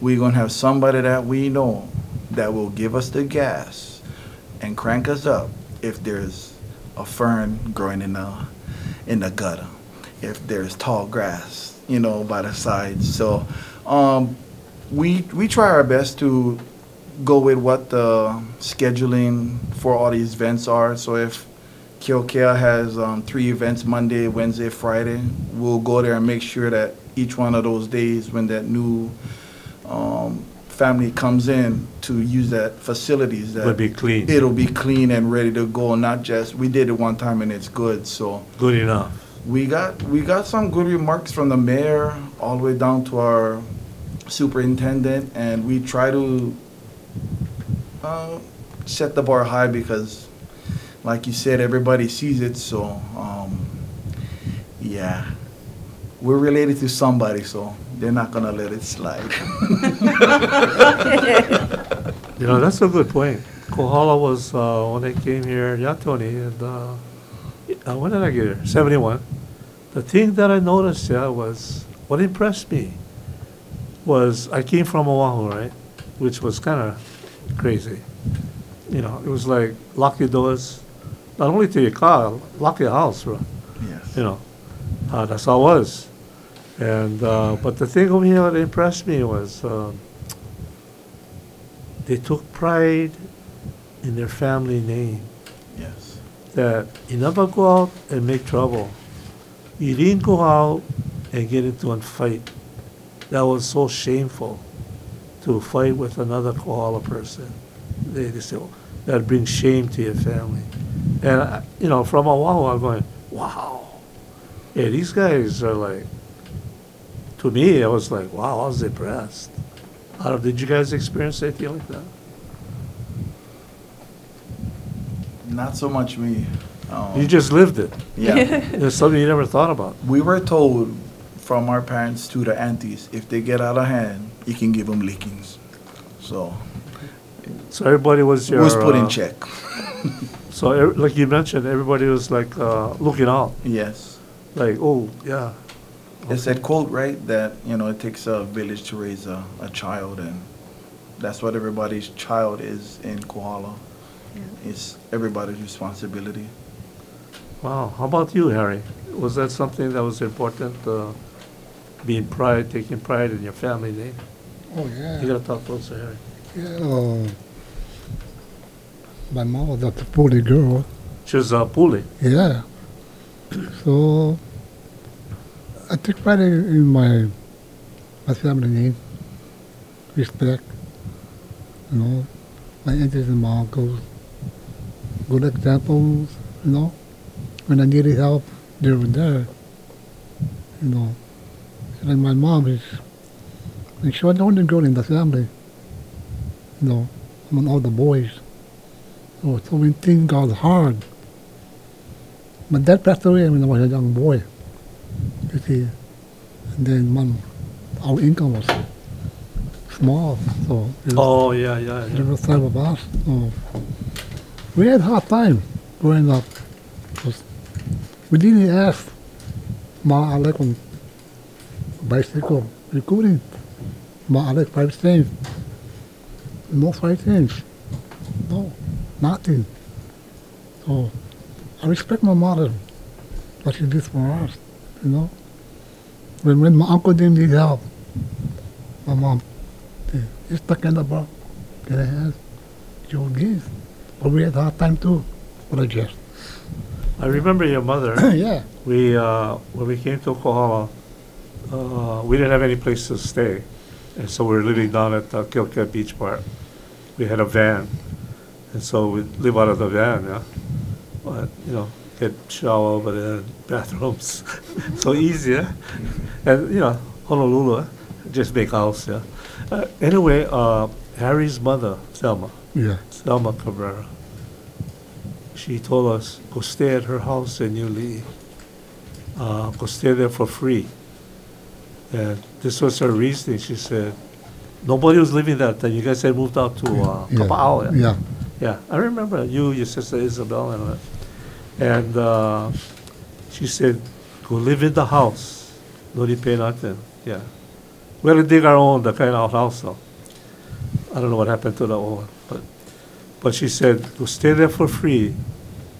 Speaker 10: we're gonna have somebody that we know that will give us the gas and crank us up if there's a fern growing in the in the gutter, if there's tall grass, you know, by the sides. So um, we we try our best to go with what the scheduling for all these events are. So if Keokea has um, three events Monday, Wednesday, Friday, we'll go there and make sure that each one of those days when that new um, family comes in to use that facilities that
Speaker 3: be clean.
Speaker 10: it'll be clean and ready to go not just we did it one time and it's good so
Speaker 3: Good enough.
Speaker 10: we got we got some good remarks from the mayor all the way down to our superintendent and we try to uh, set the bar high because like you said everybody sees it so um, yeah we're related to somebody so they're not gonna let it slide [laughs]
Speaker 3: You know, that's a good point. Kohala was, uh, when I came here, Yatoni, and, uh, uh, when did I get here? Seventy-one. The thing that I noticed, yeah, was, what impressed me was, I came from Oahu, right? Which was kinda crazy. You know, it was like, lock your doors, not only to your car, lock your house, bro
Speaker 10: yes
Speaker 3: you know, uh, that's how it was. And, uh, but the thing over here that impressed me was, um, they took pride in their family name,
Speaker 10: yes
Speaker 3: that you never go out and make trouble. You didn't go out and get into a fight. That was so shameful, to fight with another Kohala person. They, they say, that brings shame to your family. And, I- you know, from Oahu, I'm going, wow. Yeah, these guys are like, to me, I was like, wow, I was impressed. I don't, did you guys experience anything like that?
Speaker 10: not so much me um,
Speaker 3: You just lived it.
Speaker 10: yeah
Speaker 3: It's something you never thought about.
Speaker 10: We were told from our parents to the aunties, if they get out of hand, you can give them lickings. So
Speaker 3: So everybody was your.
Speaker 10: was put in
Speaker 3: uh,
Speaker 10: check. [laughs]
Speaker 3: So, ev- like you mentioned, everybody was like uh, looking out,
Speaker 10: Yes.
Speaker 3: like, oh, yeah.
Speaker 10: It's that quote, right, that, you know, it takes a village to raise a, a child, and that's what everybody's child is in Kohala. It's everybody's responsibility.
Speaker 3: Wow. How about you, Harry? Was that something that was important, uh, being pride, taking pride in your family name?
Speaker 6: Oh, yeah.
Speaker 3: You gotta talk closer, Harry.
Speaker 6: Yeah, uh, my mom was a Puli girl.
Speaker 3: She was uh, Puli.
Speaker 6: Yeah. So I take pride in in my my family name, respect. You know, my aunties and my uncles, good examples. You know, when I needed help, they were there. You know, like my mom is, and she was the only girl in the family. You know, among all the boys. So, so when things got hard, my dad passed away when I was a young boy. You see, and then mom, our income was small, so
Speaker 3: Oh, yeah, yeah,
Speaker 6: there
Speaker 3: yeah.
Speaker 6: was five of us. So we had hard time growing up. we didn't ask Ma Alec on bicycle recruiting. Ma Alec private thing. no fighting. No, nothing. So I respect my mother, what she did for us, you know. When, when my uncle didn't need help, my mom, eh, just talking about, can I have, she would give. But we had a hard time too, but I guess.
Speaker 3: I remember your mother. [coughs]
Speaker 6: yeah.
Speaker 3: We, uh, when we came to Kohala, uh, we didn't have any place to stay. And so we were living down at uh, Keokea Beach Park. We had a van. And so we live out of the van, yeah. But, you know, get shower over there, bathrooms. [laughs] so easy, yeah. And, you know, Honolulu, eh? just big house, yeah. Uh, anyway, uh, Harry's mother, Selma,
Speaker 6: Yeah.
Speaker 3: Selma Cabrera, she told us, go stay at her house in Niuli'i. Uh, go stay there for free. And this was her reasoning. She said, nobody was living that time. You guys had moved out to uh,
Speaker 6: Yeah.
Speaker 3: Kapa'au.
Speaker 6: Yeah.
Speaker 3: Yeah, I remember you, your sister Isabel, and uh, and uh, she said, "Go live in the house. No need pay nothing." Yeah, we had to dig our own the kind of house though. I don't know what happened to the old one, but but she said, "Go stay there for free,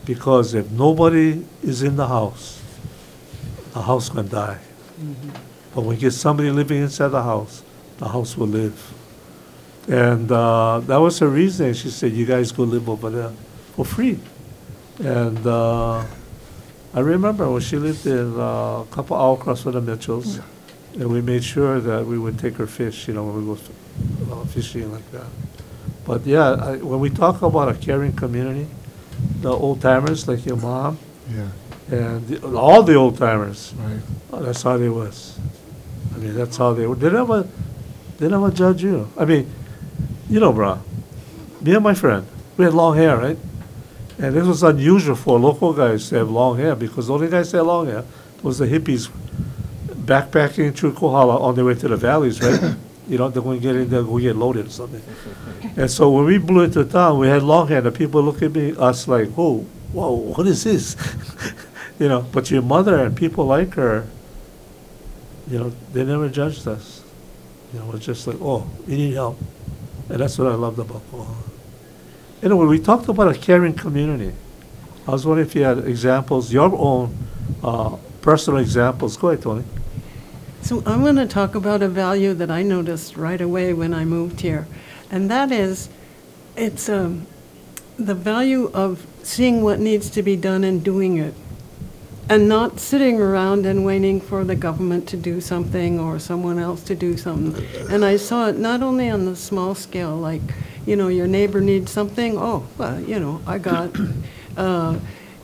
Speaker 3: because if nobody is in the house, the house can die. But when you get somebody living inside the house, the house will live." And uh, that was her reason. She said, "You guys go live over there for free." And uh, I remember when she lived in uh, a couple hours across from the Mitchells, and we made sure that we would take her fish, you know, when we go uh, fishing like that. But yeah, I, when we talk about a caring community, the old timers like your mom
Speaker 6: Yeah.
Speaker 3: and the, all the old timers,
Speaker 6: Right.
Speaker 3: Oh, that's how they was. I mean, that's how they were. They never, they never judge you. I mean, you know, bro, me and my friend, we had long hair, right? And this was unusual for local guys to have long hair because the only guys that had long hair was the hippies backpacking through Kohala on their way to the valleys, right? [coughs] you know, they're going to get in there, go get loaded or something. And so when we blew into town, we had long hair. The people look at me, us like, whoa, whoa, what is this? [laughs] you know, but your mother and people like her, you know, they never judged us. You know, it's just like, oh, you need help. And that's what I loved about Kohala. Anyway, we talked about a caring community. I was wondering if you had examples, your own uh, personal examples. Go ahead, Tony.
Speaker 9: So I want to talk about a value that I noticed right away when I moved here, and that is, it's um, the value of seeing what needs to be done and doing it, and not sitting around and waiting for the government to do something or someone else to do something. And I saw it not only on the small scale, like, you know, your neighbor needs something, oh, well, you know, I got, [clears throat] uh,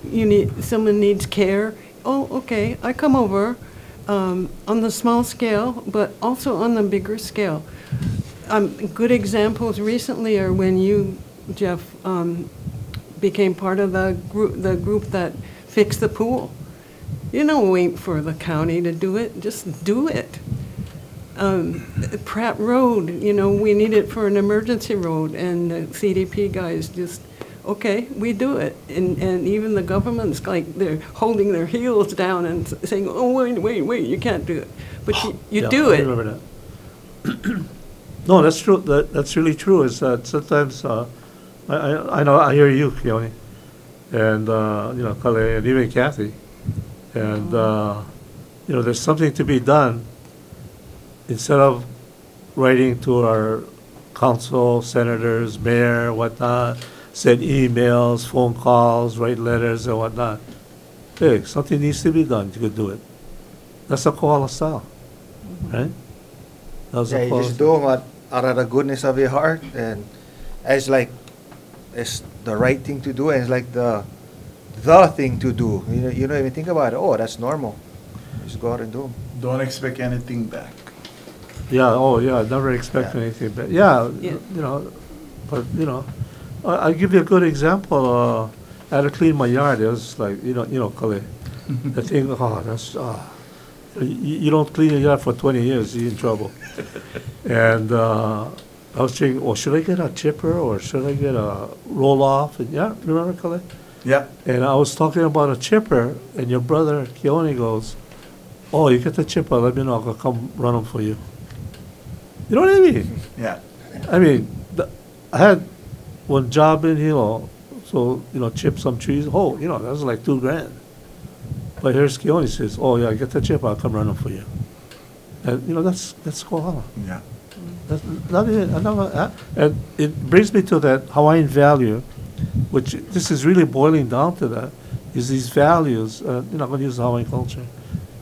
Speaker 9: you need, someone needs care, oh, okay, I come over, um, on the small scale, but also on the bigger scale. Um, good examples recently are when you, Jeff, um, became part of the group, the group that fixed the pool. You don't wait for the county to do it, just do it. Um, Pratt Road, you know, we need it for an emergency road, and the CDP guys just, okay, we do it. And, and even the government's like, they're holding their heels down and saying, oh, wait, wait, wait, you can't do it. But you, you
Speaker 3: Yeah,
Speaker 9: do
Speaker 3: I
Speaker 9: it.
Speaker 3: remember that. [clears throat] no, that's true. That, that's really true. Is that sometimes uh, I, I I know I hear you, Keone, and uh, you know Kale, and even Kathy, and uh, you know there's something to be done. Instead of writing to our council, senators, mayor, whatnot, send emails, phone calls, write letters and whatnot. Hey, something needs to be done. You could do it. That's a Kohala style, right? That was
Speaker 5: Yeah,
Speaker 3: a
Speaker 5: you
Speaker 3: Kohala
Speaker 5: just
Speaker 3: style.
Speaker 5: do them out, out of the goodness of your heart, and it's like it's the right thing to do, and it's like the the thing to do. You know, you don't even think about it. Oh, that's normal. Just go out and do them.
Speaker 10: Don't expect anything back.
Speaker 3: Yeah, oh, yeah, never expect
Speaker 5: Yeah.
Speaker 3: anything, but, yeah,
Speaker 9: Yeah.
Speaker 3: you know, but, you know, I, I'll give you a good example, uh, I had to clean my yard, it was like, you know, you know, Kale, [laughs] the thing, oh, that's, uh, you, you don't clean your yard for twenty years, you're in trouble. And, uh, I was thinking, well, should I get a chipper, or should I get a roll-off, and, yeah, remember, Kale?
Speaker 10: Yeah.
Speaker 3: And I was talking about a chipper, and your brother Keone goes, "Oh, you get the chipper? Let me know. I'll come run them for you." You know what I mean?
Speaker 10: Yeah.
Speaker 3: I mean, the, I had one job in Hilo, so, you know, chip some trees, oh, you know, that was like two grand. But here's Keone says, oh, yeah, get the chipper. I'll come run them for you. And, you know, that's, that's Kohala.
Speaker 10: Yeah.
Speaker 3: That's not even, another, uh, and it brings me to that Hawaiian value, which this is really boiling down to that, is these values, uh, you're not gonna use Hawaiian culture,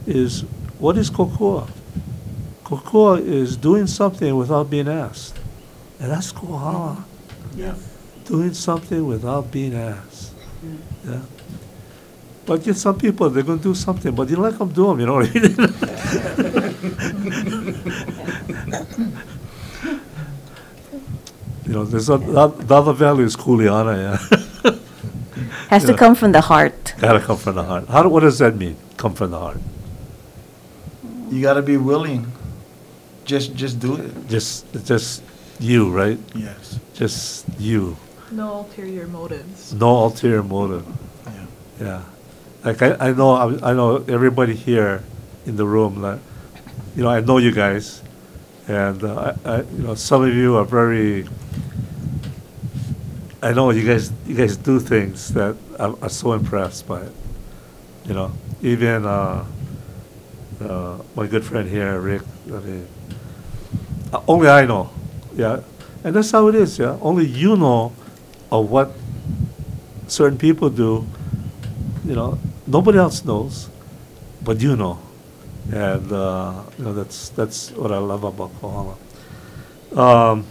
Speaker 3: is what is kokua? Kokua is doing something without being asked. And that's kohala.
Speaker 10: Yeah.
Speaker 3: Doing something without being asked. Yeah. But yet some people, they're gonna do something, but you let them do them, you know what I mean? [laughs] You know, there's a, the the other value is kuleana, yeah. [laughs]
Speaker 4: Has to
Speaker 3: Yeah.
Speaker 4: come from the heart.
Speaker 3: Gotta come from the heart. How, do- what does that mean, come from the heart?
Speaker 10: You gotta be willing. Just, just do it.
Speaker 3: Just, just you, right?
Speaker 10: Yes.
Speaker 3: Just you.
Speaker 7: No ulterior motives.
Speaker 3: No ulterior motive.
Speaker 10: Yeah.
Speaker 3: Yeah. Like, I, I know, I I know everybody here in the room, like, you know, I know you guys. And, uh, I, I, you know, some of you are very, I know you guys, you guys do things that I'm, I'm so impressed by it. You know, even, uh, uh, my good friend here, Rick, I mean, uh, only I know, yeah. And that's how it is, yeah. Only you know of what certain people do, you know, nobody else knows, but you know. And, uh, you know, that's, that's what I love about Kohala. Um,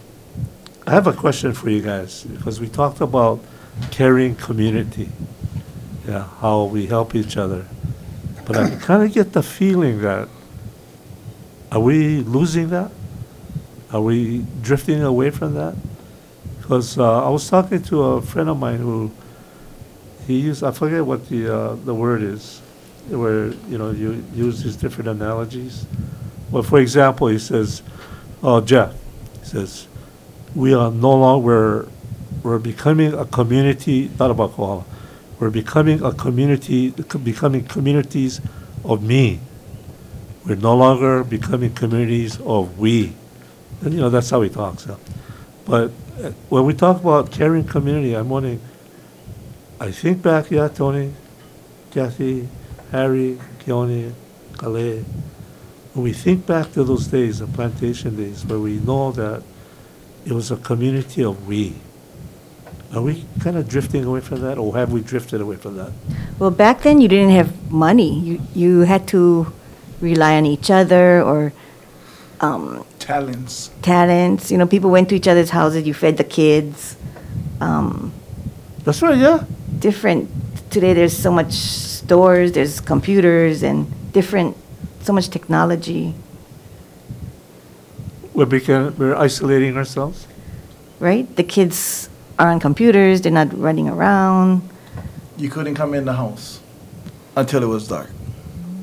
Speaker 3: I have a question for you guys, because we talked about caring community, yeah, how we help each other. But I [clears throat] kind of get the feeling that, are we losing that? Are we drifting away from that? Because uh, I was talking to a friend of mine who, he used, I forget what the, uh, the word is, where, you know, you use these different analogies. Well, for example, he says, oh, Jeff, he says, we are no longer, we're, we're becoming a community, not about Kohala, we're becoming a community, becoming communities of me. We're no longer becoming communities of we. And, you know, that's how he talks. Yeah. But uh, when we talk about caring community, I'm wondering, I think back, yeah, Tony, Kathy, Harry, Keone, Kale, when we think back to those days, the plantation days, where we know that it was a community of we. Are we kind of drifting away from that, or have we drifted away from that?
Speaker 4: Well, back then you didn't have money. You you had to rely on each other or um,
Speaker 10: Talents.
Speaker 4: talents. You know, people went to each other's houses. You fed the kids. Um,
Speaker 3: That's right, yeah.
Speaker 4: Different. Today there's so much stores. There's computers and different. So much technology,
Speaker 3: We're becoming, we're isolating ourselves.
Speaker 4: right? The kids are on computers. They're not running around.
Speaker 10: You couldn't come in the house until it was dark.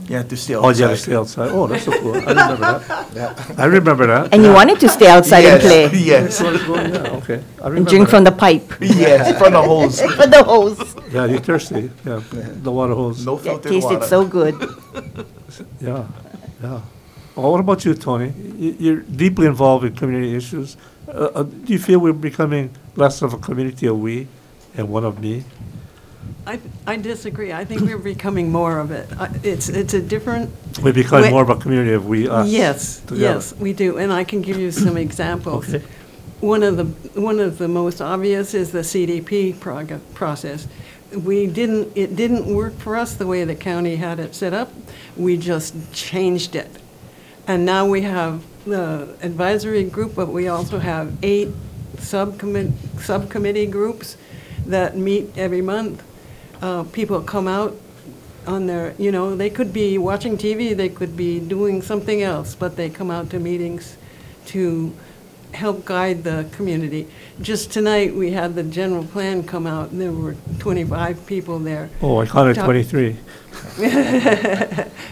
Speaker 10: You had to stay outside.
Speaker 3: Oh,
Speaker 10: outside.
Speaker 3: yeah, stay outside. Oh, that's so cool. I remember that. [laughs] I remember that.
Speaker 4: And you wanted to stay outside and
Speaker 10: Yes,
Speaker 4: play [laughs]
Speaker 10: Yes.
Speaker 3: Yeah, okay. I remember.
Speaker 4: and
Speaker 3: remember
Speaker 4: drink
Speaker 3: that.
Speaker 4: from the pipe.
Speaker 10: yes, from the hose. [laughs]
Speaker 4: From the hose.
Speaker 3: Yeah, you're thirsty. Yeah, the water hose.
Speaker 10: No
Speaker 4: That
Speaker 10: filtered
Speaker 4: tasted
Speaker 10: water.
Speaker 4: so good.
Speaker 3: Yeah, yeah. Well, what about you, Tony? Y- You're deeply involved in community issues. Uh, uh, do you feel we're becoming less of a community of we and one of me?
Speaker 9: I, I disagree. I think we're becoming more of it. I- It's, it's a different.
Speaker 3: We're becoming
Speaker 9: Wait.
Speaker 3: more of a community of we, us.
Speaker 9: Yes,
Speaker 3: together.
Speaker 9: yes, we do, and I can give you some [coughs] examples.
Speaker 3: Okay.
Speaker 9: One of the, one of the most obvious is the CDP prog- process. We didn't, it didn't work for us the way the county had it set up. We just changed it. And now we have the advisory group, but we also have eight subcommit, subcommittee groups that meet every month. Uh, People come out on their, you know, they could be watching TV, they could be doing something else, but they come out to meetings to help guide the community. Just tonight, we had the general plan come out, and there were 25 people there.
Speaker 3: Oh, I counted
Speaker 9: Talk-
Speaker 3: 23. [laughs]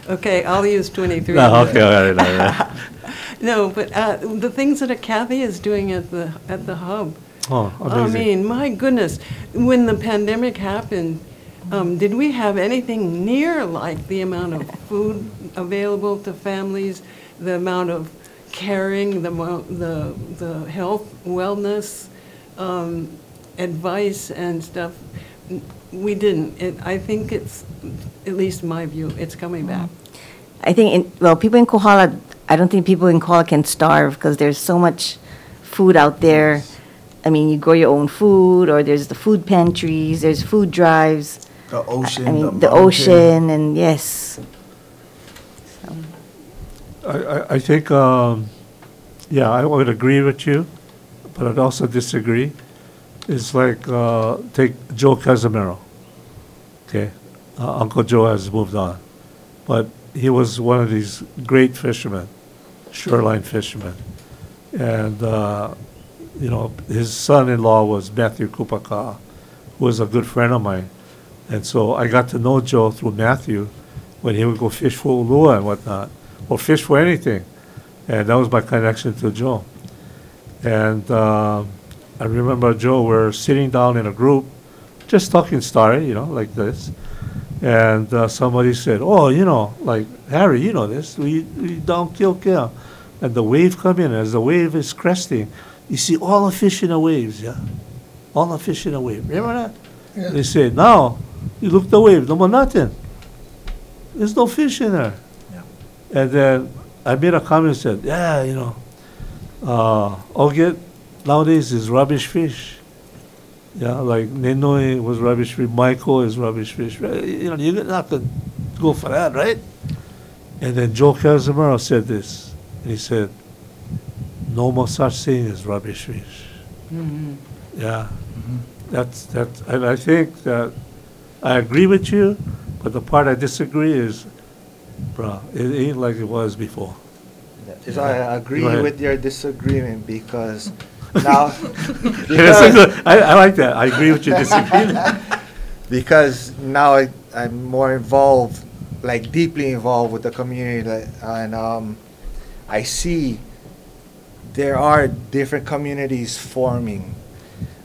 Speaker 9: Okay, I'll use 23.
Speaker 3: No, okay, all right, all right. [laughs]
Speaker 9: No, but uh, the things that a Kathy is doing at the, at the hub.
Speaker 3: Oh,
Speaker 9: I
Speaker 3: amazing.
Speaker 9: mean, my goodness, when the pandemic happened, um, did we have anything near like the amount of food available to families, the amount of caring, the, mo- the, the health, wellness, um, advice and stuff, n- we didn't. It, I think it's, at least my view, it's coming back.
Speaker 4: I think, in, well, people in Kohala, I don't think people in Kohala can starve because there's so much food out there. I mean, you grow your own food, or there's the food pantries, there's food drives.
Speaker 10: The ocean,
Speaker 4: I mean,
Speaker 10: the
Speaker 4: the ocean, and yes. So,
Speaker 3: I, I, I think, um, yeah, I would agree with you, but I'd also disagree. It's like, uh, take Joe Casimiro. Okay, uh, Uncle Joe has moved on, but he was one of these great fishermen, shoreline fishermen, and uh, you know his son-in-law was Matthew Kupaka, who was a good friend of mine, and so I got to know Joe through Matthew when he would go fish for ulua and whatnot, or fish for anything. And that was my connection to Joe. And um I remember Joe, we're sitting down in a group, just talking story, you know, like this. And uh, somebody said, "Oh, you know, like Harry, you know this. We, we down Keokea, and the wave come in. As the wave is cresting, you see all the fish in the waves. Yeah, all the fish in the wave. Remember that?
Speaker 6: Yeah.
Speaker 3: They say now, you look the wave, no more nothing. There's no fish in there. And then I made a comment said, yeah, you know, uh, nowadays is rubbish fish. Yeah, like nenue was rubbish fish, Michael is rubbish fish. right? You know, you're not going to go for that, right? And then Joe Casimiro said this. And he said, no more such thing as rubbish fish. Mm-hmm. Yeah, mm-hmm. that's, that's, and I think that I agree with you, but the part I disagree is, bruh, it ain't like it was before.
Speaker 5: So I agree
Speaker 3: Go ahead.
Speaker 5: with your disagreement because [laughs] now,
Speaker 3: a I, I like that. I agree with your disagreement. [laughs]
Speaker 5: because now I, I'm more involved, like deeply involved with the community, like, and um, I see there are different communities forming.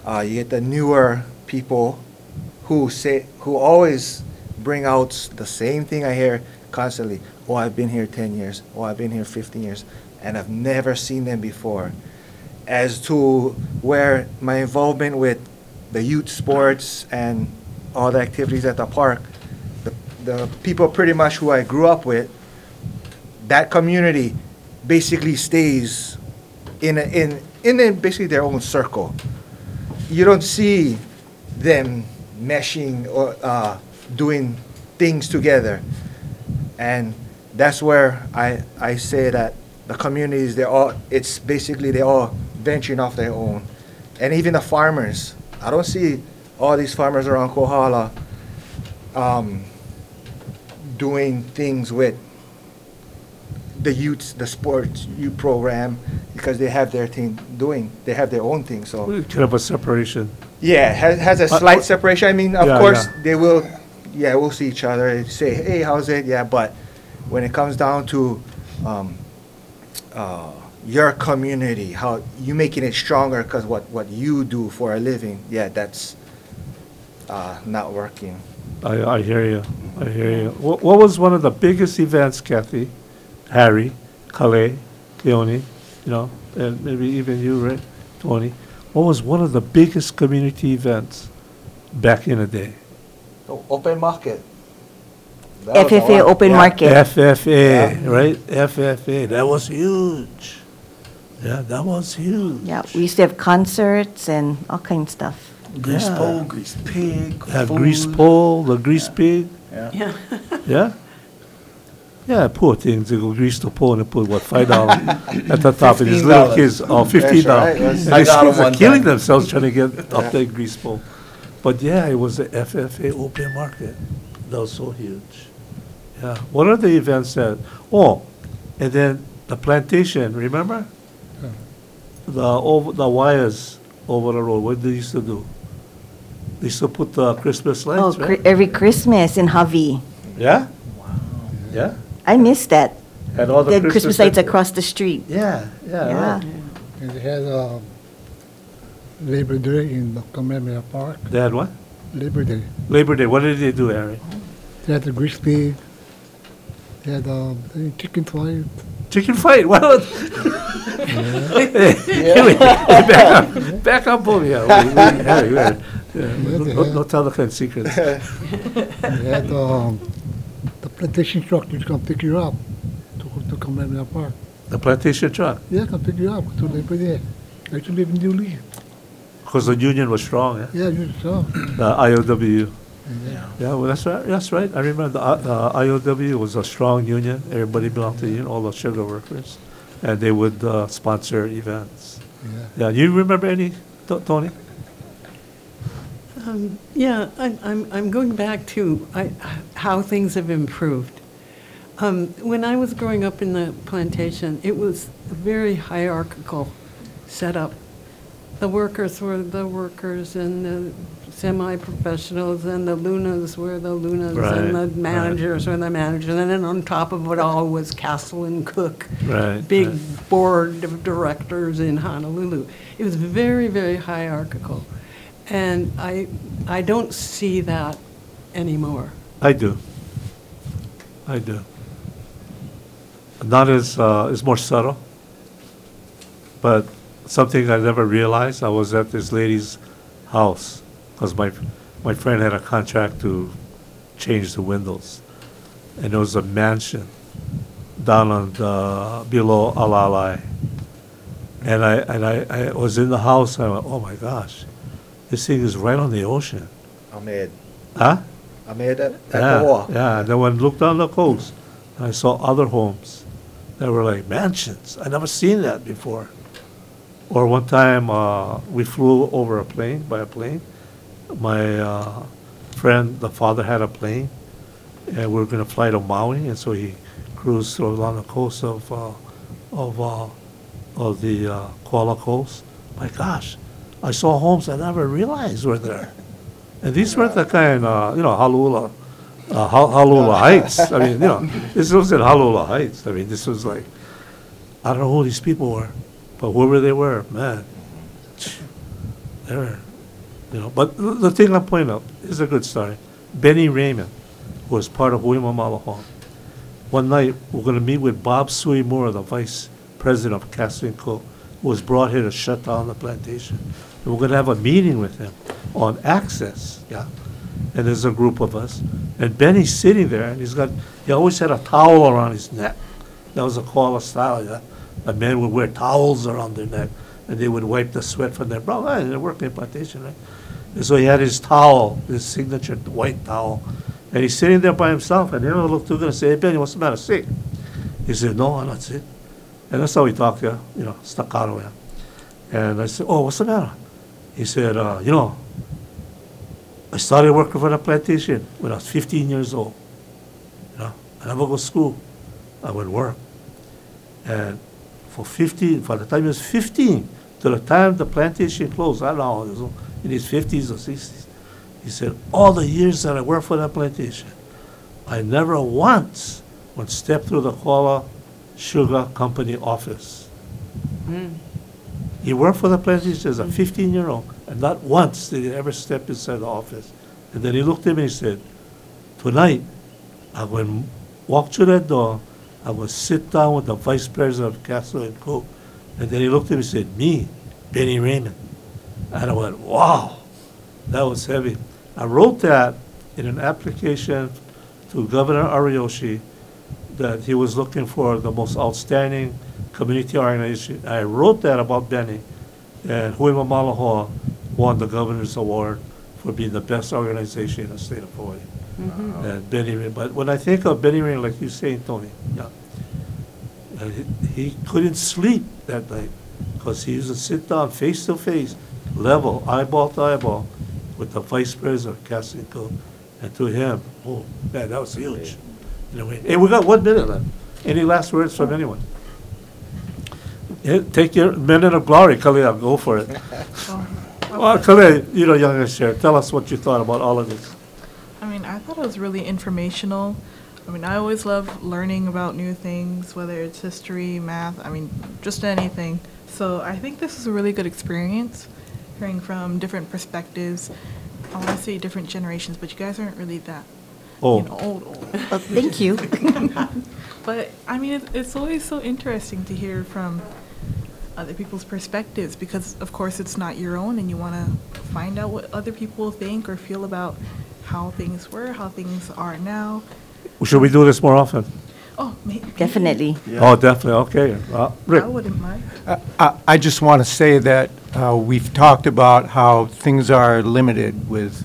Speaker 5: Uh, you get the newer people who say who always bring out the same thing I hear constantly. Oh, I've been here ten years. Oh, I've been here fifteen years, and I've never seen them before. As to where my involvement with the youth sports and all the activities at the park, the, the people pretty much who I grew up with, that community basically stays in a, in in a, basically their own circle. You don't see them meshing or uh, doing things together, and that's where I I say that the communities they all it's basically they all venturing off their own, and even the farmers. I don't see all these farmers around Kohala um, doing things with the youths, the sports youth program, because they have their thing doing, they have their own thing, so.
Speaker 3: Kind of a separation.
Speaker 5: Yeah, has, has a
Speaker 3: Uh,
Speaker 5: slight
Speaker 3: uh,
Speaker 5: separation. I mean, of
Speaker 3: Yeah,
Speaker 5: course,
Speaker 3: yeah.
Speaker 5: they will, yeah, we'll see each other, and say, hey, how's it? Yeah, but when it comes down to, um, uh, your community, how you making it stronger because what, what you do for a living, yeah, that's, uh, not working.
Speaker 3: I, I hear you. I hear you. What, what was one of the biggest events, Kathy, Harry, Kale, Keone, you know, and maybe even you, right, Tony? What was one of the biggest community events back in the day?
Speaker 5: O- Open market. That was the
Speaker 4: FFA
Speaker 5: one.
Speaker 4: open
Speaker 5: Yeah.
Speaker 4: market.
Speaker 3: FFA, right? FFA. That was huge. Yeah, that was huge.
Speaker 4: Yeah, we used to have concerts and all kinds of stuff.
Speaker 10: Grease
Speaker 3: Yeah.
Speaker 10: pole, grease pig.
Speaker 3: Have
Speaker 10: food.
Speaker 3: grease pole, the grease pig.
Speaker 10: Yeah.
Speaker 9: Yeah.
Speaker 3: Yeah? Yeah, poor things. They go grease the pole and they put, what, five dollars at the top, and these little
Speaker 10: $15.
Speaker 3: kids, oh, fifteen
Speaker 5: right.
Speaker 3: dollars.
Speaker 5: That's-
Speaker 3: And
Speaker 10: I
Speaker 3: these kids are
Speaker 10: one
Speaker 3: killing
Speaker 10: time.
Speaker 3: themselves trying to get
Speaker 5: Yeah.
Speaker 3: up that grease pole. But yeah, it was the FFA open market. That was so huge. Yeah. What are the events that, oh, and then the plantation, remember? The, over, the wires over the road, what did they used to do? They used to put the Christmas
Speaker 4: Oh,
Speaker 3: lights,
Speaker 4: cri-
Speaker 3: right?
Speaker 4: every Christmas in Hawi.
Speaker 3: Yeah? Wow. Yeah?
Speaker 4: I miss that.
Speaker 3: And all
Speaker 4: The Christmas lights
Speaker 3: lights
Speaker 4: across the street.
Speaker 3: Yeah, yeah,
Speaker 4: Yeah.
Speaker 3: right.
Speaker 6: And they had uh, Labor Day in the Kamehameha Park.
Speaker 3: They had what?
Speaker 6: Labor Day.
Speaker 3: Labor Day, what did they do, Harry?
Speaker 6: They had the grease pig. They had um, chicken fight.
Speaker 3: Chicken fight, what? [laughs] back up, back up, over here. We- we- yeah, you had- yeah, no- No no tell the kind secrets.
Speaker 6: They had um, the plantation truck which come pick you up to, to come in the park.
Speaker 3: The plantation truck,
Speaker 6: Yeah, come pick you up to live there. I used to live in New
Speaker 3: because the union was strong, yeah?
Speaker 6: Yeah, you saw.
Speaker 3: The IOW.
Speaker 6: Yeah.
Speaker 3: Yeah, well, that's right, that's right. I remember the uh, the IOW was a strong union. Everybody belonged to the union, all the sugar workers. And they would uh, sponsor events.
Speaker 6: Yeah.
Speaker 3: Yeah, you remember any, T- Tony?
Speaker 9: Um, Yeah, I- I'm, I'm going back to I- how things have improved. Um, When I was growing up in the plantation, it was a very hierarchical setup. The workers were the workers, and the semi-professionals, and the lunas were the lunas, and the
Speaker 3: right.
Speaker 9: managers were the managers, and then on top of it all was Castle and Cooke
Speaker 3: Right.
Speaker 9: big
Speaker 3: right.
Speaker 9: board of directors in Honolulu. It was very, very hierarchical. And I, I don't see that anymore.
Speaker 3: I do. I do. Not as, uh, it's more subtle, but something I never realized, I was at this lady's house, because my, my friend had a contract to change the windows. And there was a mansion down on the, below Alalai. And I, and I, I was in the house, and I went, oh my gosh, this thing is right on the ocean.
Speaker 5: Ahmed.
Speaker 3: Huh?
Speaker 5: Ahmed at, at
Speaker 3: Yeah,
Speaker 5: the wall.
Speaker 3: yeah. And then when I looked down the coast, and I saw other homes that were like mansions. I never seen that before. Or one time, uh, we flew over a plane, by a plane. My uh, friend, the father had a plane, and we were gonna fly to Maui, and so he cruised through along the coast of, uh, of, uh, of the uh, Kohala Coast. My gosh, I saw homes I never realized were there. And these weren't the kind, uh, you know, Halula, uh, Hal- Halula Heights. I mean, you know, this wasn't Halula Heights. I mean, this was like, I don't know who these people were, but whoever they were, man, they were, you know. But the thing I'm pointing out is a good story. Benny Raymond who was part of Hui Mamalahoa. One night, we're going to meet with Bob Sui Moore, the vice president of Castle Cooke, was brought here to shut down the plantation. And we're going to have a meeting with him on access, yeah? And there's a group of us. And Benny's sitting there, and he's got, he always had a towel around his neck. That was a Kohala style, yeah? The men would wear towels around their neck, and they would wipe the sweat from their brow. Ah, they're working in plantation, right? And so he had his towel, his signature white towel, and he's sitting there by himself, and then I looked over and say, hey, Benny, what's the matter, sick? He said, no, I'm not sick. And that's how we talked, yeah, you know, staccato, yeah. And I said, oh, what's the matter? He said, uh, you know, I started working for the plantation when I was 15 years old. You know, I never go to school. I would work. And for 15, for the time he was 15, to the time the plantation closed, I don't know, he was in his 50s or 60s. He said, all the years that I worked for that plantation, I never once would step through the Kohala Sugar Company office. Hmm. He worked for the plantation as a 15-year-old, and not once did he ever step inside the office. And then he looked at me and he said, tonight, I'm going to walk through that door, I'm going to sit down with the vice president of Castle and Cooke. And then he looked at me and said, me, Benny Raymond. And I went, wow, that was heavy. I wrote that in an application to Governor Ariyoshi that he was looking for the most outstanding community organization. I wrote that about Benny, and Hui Mamalahoa won the governor's award for being the best organization in the state of Hawaii. And Benny, Ray- but when I think of Benny Ray, like you saying, Tony, yeah, uh, he, he couldn't sleep that night because he used to sit down face to face, level, eyeball to eyeball, with the vice president of Castle Cooke. And to him, oh, man, that was huge. In a way. Hey, we got one minute left. Any last words from anyone? Yeah, Take your minute of glory, Kalia, go for it. [laughs] Well, Kalia, you know, youngest share, tell us what you thought about all of this.
Speaker 7: I mean, I thought it was really informational. I mean, I always love learning about new things, whether it's history, math, I mean, just anything. So I think this is a really good experience, hearing from different perspectives. I want to say different generations, but you guys aren't really that, you
Speaker 3: Oh,
Speaker 7: know, old, old.
Speaker 4: Well, thank you. [laughs]
Speaker 7: But I mean, it's, it's always so interesting to hear from other people's perspectives because, of course, it's not your own, and you want to find out what other people think or feel about how things were, how things are now.
Speaker 3: Should we do this more often?
Speaker 7: Oh, maybe.
Speaker 4: Definitely.
Speaker 3: Oh, definitely, okay. Uh, Rick?
Speaker 7: I wouldn't mind.
Speaker 8: I I just want to say that uh, we've talked about how things are limited with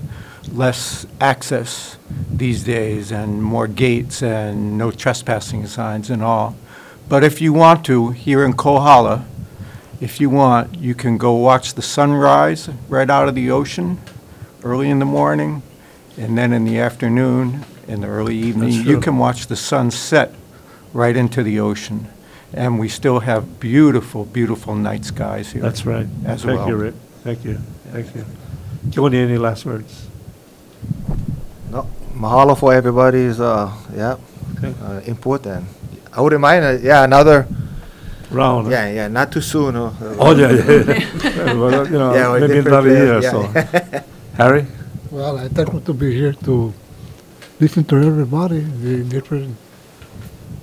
Speaker 8: less access these days and more gates and no trespassing signs and all. But if you want to, here in Kohala, if you want, you can go watch the sunrise right out of the ocean early in the morning, and then in the afternoon, in the early evening,
Speaker 3: That's
Speaker 8: you
Speaker 3: true.
Speaker 8: can watch the sun set right into the ocean. And we still have beautiful, beautiful night skies here.
Speaker 3: That's right.
Speaker 8: As
Speaker 3: Thank
Speaker 8: well.
Speaker 3: you, Rick. Thank you, thank you. Tony, any last words?
Speaker 5: No, mahalo for everybody's, uh, yeah,
Speaker 3: Okay.
Speaker 5: uh, input and I wouldn't mind, uh, yeah, another,
Speaker 3: Round.
Speaker 5: yeah, yeah, not too soon. uh,
Speaker 3: Oh, yeah, yeah, yeah. [laughs] [laughs] Well, You
Speaker 5: Yeah,
Speaker 3: know,
Speaker 5: with
Speaker 3: maybe
Speaker 5: different
Speaker 3: another year or so.
Speaker 5: yeah. [laughs]
Speaker 3: Harry?
Speaker 6: Well, I thankful to be here to listen to everybody, the different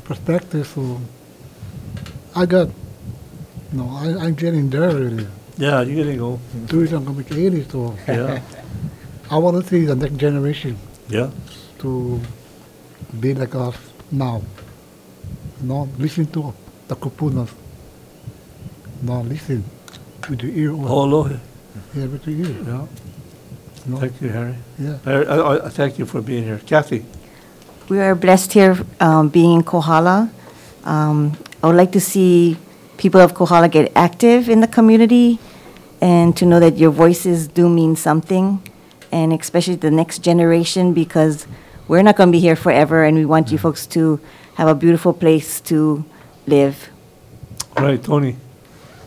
Speaker 6: perspectives. So I got, no, I, I'm getting there already.
Speaker 3: Yeah, you're getting old.
Speaker 6: Two years I'm gonna be 80, so
Speaker 3: Yeah,
Speaker 6: I want to see the next generation
Speaker 3: yeah.
Speaker 6: to be like us now. No, listen to the kupunas. No, listen with your ear on.
Speaker 3: Oh, Lord.
Speaker 6: Yeah, with your ear.
Speaker 3: Yeah.
Speaker 6: No,
Speaker 3: Thank you, Harry.
Speaker 6: yeah.
Speaker 3: I, I, I thank you for being here. Kathy?
Speaker 4: We are blessed here um, being in Kohala. Um, I would like to see people of Kohala get active in the community and to know that your voices do mean something, and especially the next generation because we're not going to be here forever, and we want you folks to have a beautiful place to live.
Speaker 3: Right, Tony?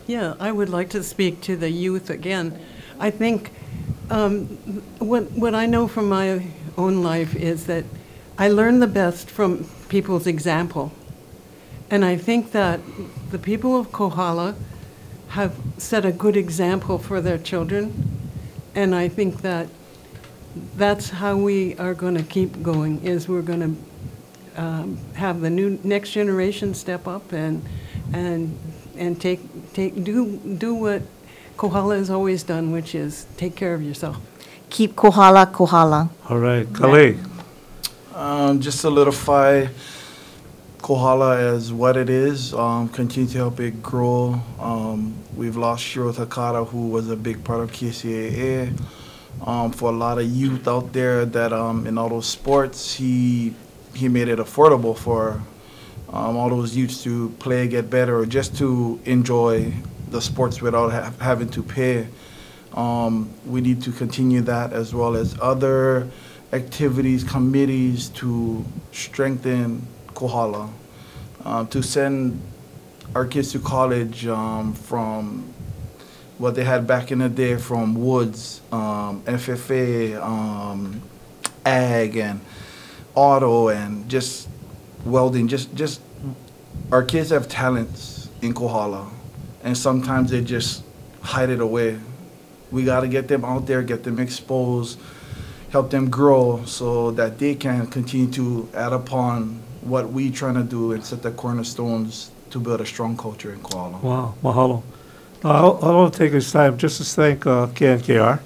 Speaker 9: Yeah, I would like to speak to the youth again. I think um, what, what I know from my own life is that I learn the best from people's example. And I think that the people of Kohala have set a good example for their children. And I think that that's how we are going to keep going, is we're going to um, have the new, next generation step up and, and, and take, take, do, do what Kohala has always done, which is take care of yourself.
Speaker 4: Keep Kohala, Kohala.
Speaker 3: All right, Khalid?
Speaker 10: Um, just solidify Kohala as what it is, um, continue to help it grow. Um, we've lost Shiro Takata, who was a big part of KCAA. Um, for a lot of youth out there that um, in all those sports, he he made it affordable for um, all those youths to play, get better, or just to enjoy the sports without ha- having to pay. Um, we need to continue that as well as other activities, committees to strengthen Kohala, um, to send our kids to college um, from what they had back in the day from Woods, um, FFA, um, Ag, and auto, and just welding. Just, just our kids have talents in Kohala, and sometimes they just hide it away. We got to get them out there, get them exposed, help them grow so that they can continue to add upon what we trying to do and set the cornerstones to build a strong culture in Kohala.
Speaker 3: Wow, mahalo. I I want to take this time just to thank uh, KNKR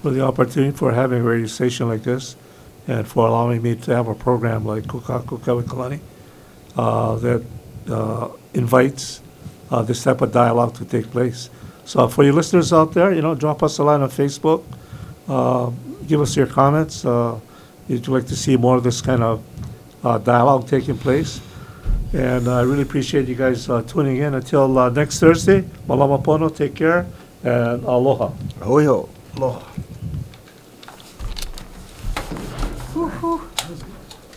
Speaker 3: for the opportunity for having a radio station like this and for allowing me to have a program like Kukakuka with Kalani uh, that uh, invites uh, this type of dialogue to take place. So for your listeners out there, you know, drop us a line on Facebook. Uh, give us your comments. Uh, if you'd like to see more of this kind of uh, dialogue taking place. And I really appreciate you guys uh, tuning in. Until uh, next Thursday, malama pono, take care, and aloha.
Speaker 5: Hoi ho.
Speaker 10: Aloha.